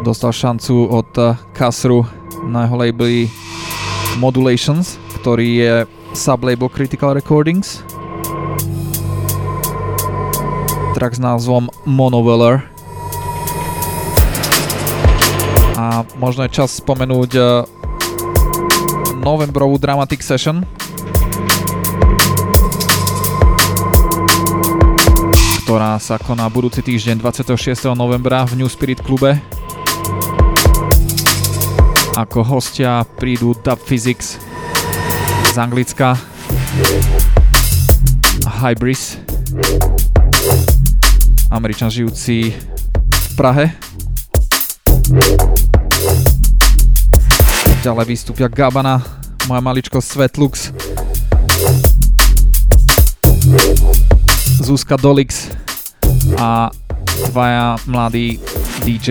Dostal šancu od eh, Kasru na jeho labeli Modulations, ktorý je sublabel Critical Recordings. Track s názvom Monoveller. A možno je čas spomenúť eh, novembrovú Dramatic Session, ktorá sa koná budúci týždeň 26. novembra v New Spirit klube. Ako hostia prídu Dub Physics z Anglicka, Hybris, Američan žijúci v Prahe. Ďalej vystúpia Gabana, moja maličko Svetlux, Zuzka Dolix a dvaja mladí DJ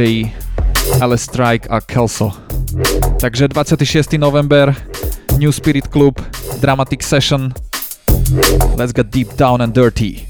Alice Strike a Kelso. Takže 26. november New Spirit Club Dramatic Session Let's get deep down and dirty.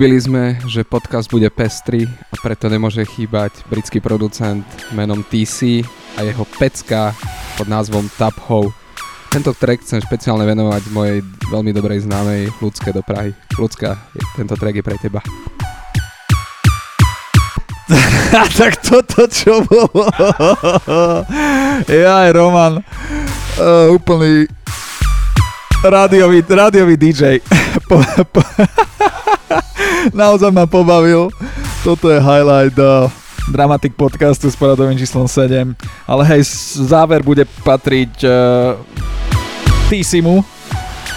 Slúbili sme, že podcast bude pestrý a preto nemôže chýbať britský producent menom TC a jeho pecka pod názvom Tap Ho. Tento track chcem špeciálne venovať mojej veľmi dobrej známej Ľudské do Prahy. Ľudská, tento track je pre teba. tak toto čo bolo? Jaj, Roman. Uh, úplný rádiový, rádiový DJ. po, po, naozaj ma pobavil. Toto je highlight uh, Dramatic podcastu s poradovým číslom 7. Ale hej, záver bude patriť uh, Tissimu.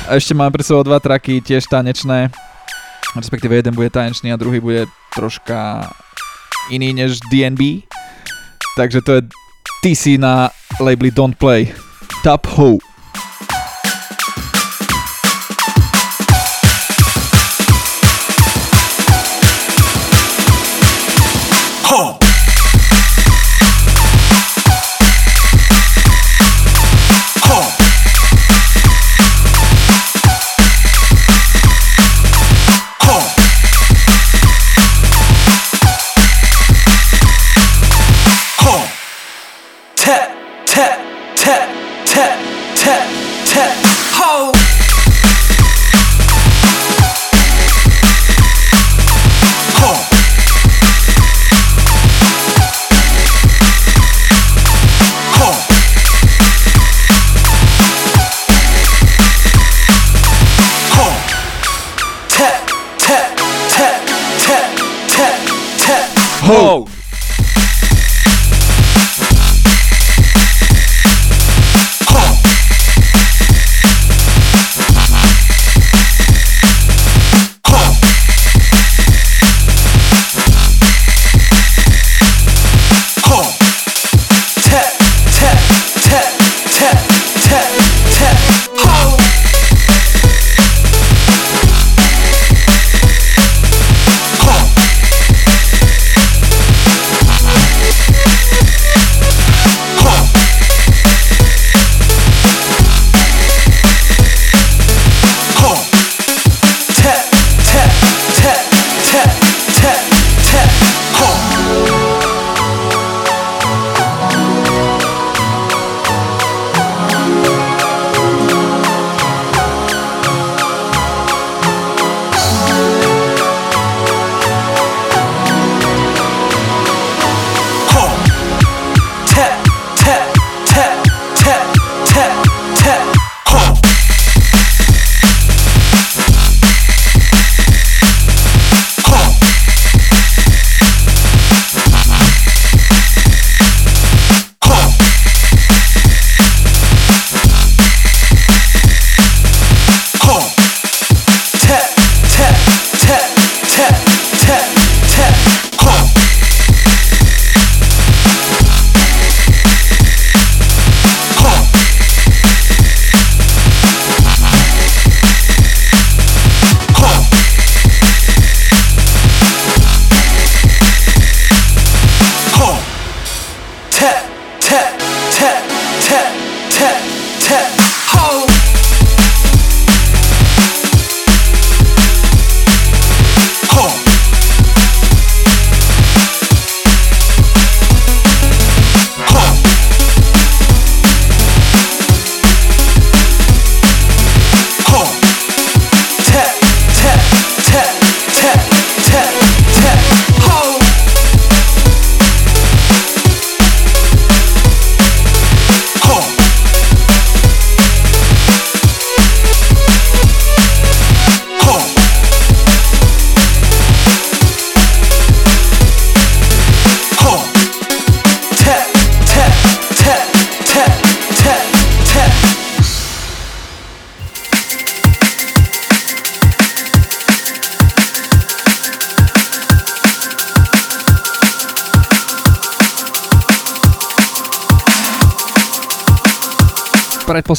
Ešte máme pre sebou dva traky, tiež tanečné. Respektíve jeden bude tanečný a druhý bude troška iný než DNB. Takže to je TC na labeli Don't Play. Top Ho.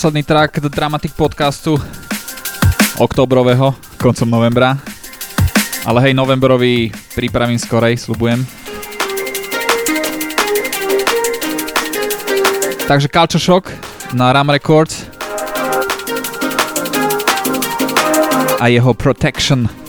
Predposledný track Dramatic podcastu oktobrového, koncom novembra. Ale hej, novembrový pripravím skorej, slubujem. Takže Culture Shock na Ram Records a jeho Protection.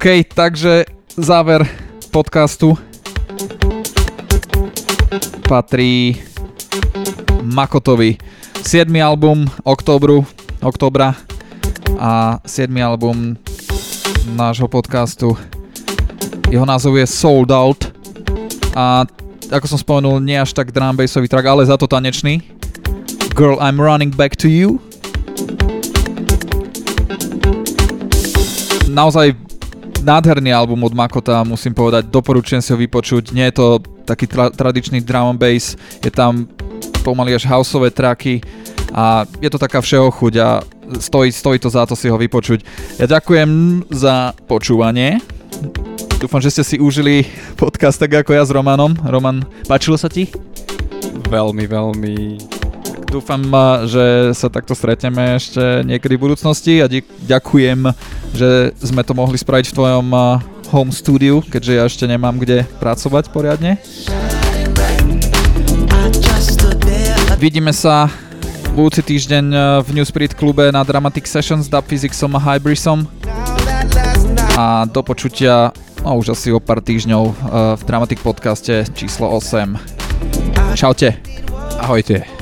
OK, takže záver podcastu patrí Makotovi. 7. album oktobru, oktobra a 7. album nášho podcastu. Jeho názov je Sold Out a ako som spomenul, nie až tak drum track, ale za to tanečný. Girl, I'm running back to you. Naozaj nádherný album od Makota, musím povedať, doporučujem si ho vypočuť. Nie je to taký tra- tradičný drum and bass, je tam pomaly až houseové tracky a je to taká všeho chuť a stojí, stojí to za to si ho vypočuť. Ja ďakujem za počúvanie. Dúfam, že ste si užili podcast tak ako ja s Romanom. Roman, páčilo sa ti? Veľmi, veľmi. Dúfam, že sa takto stretneme ešte niekedy v budúcnosti a ďakujem, že sme to mohli spraviť v tvojom home studiu, keďže ja ešte nemám kde pracovať poriadne. Vidíme sa budúci týždeň v New Spirit klube na Dramatic Sessions s Dub Physicsom a Hybrisom a do počutia no, už asi o pár týždňov v Dramatic podcaste číslo 8. Čaute. Ahojte.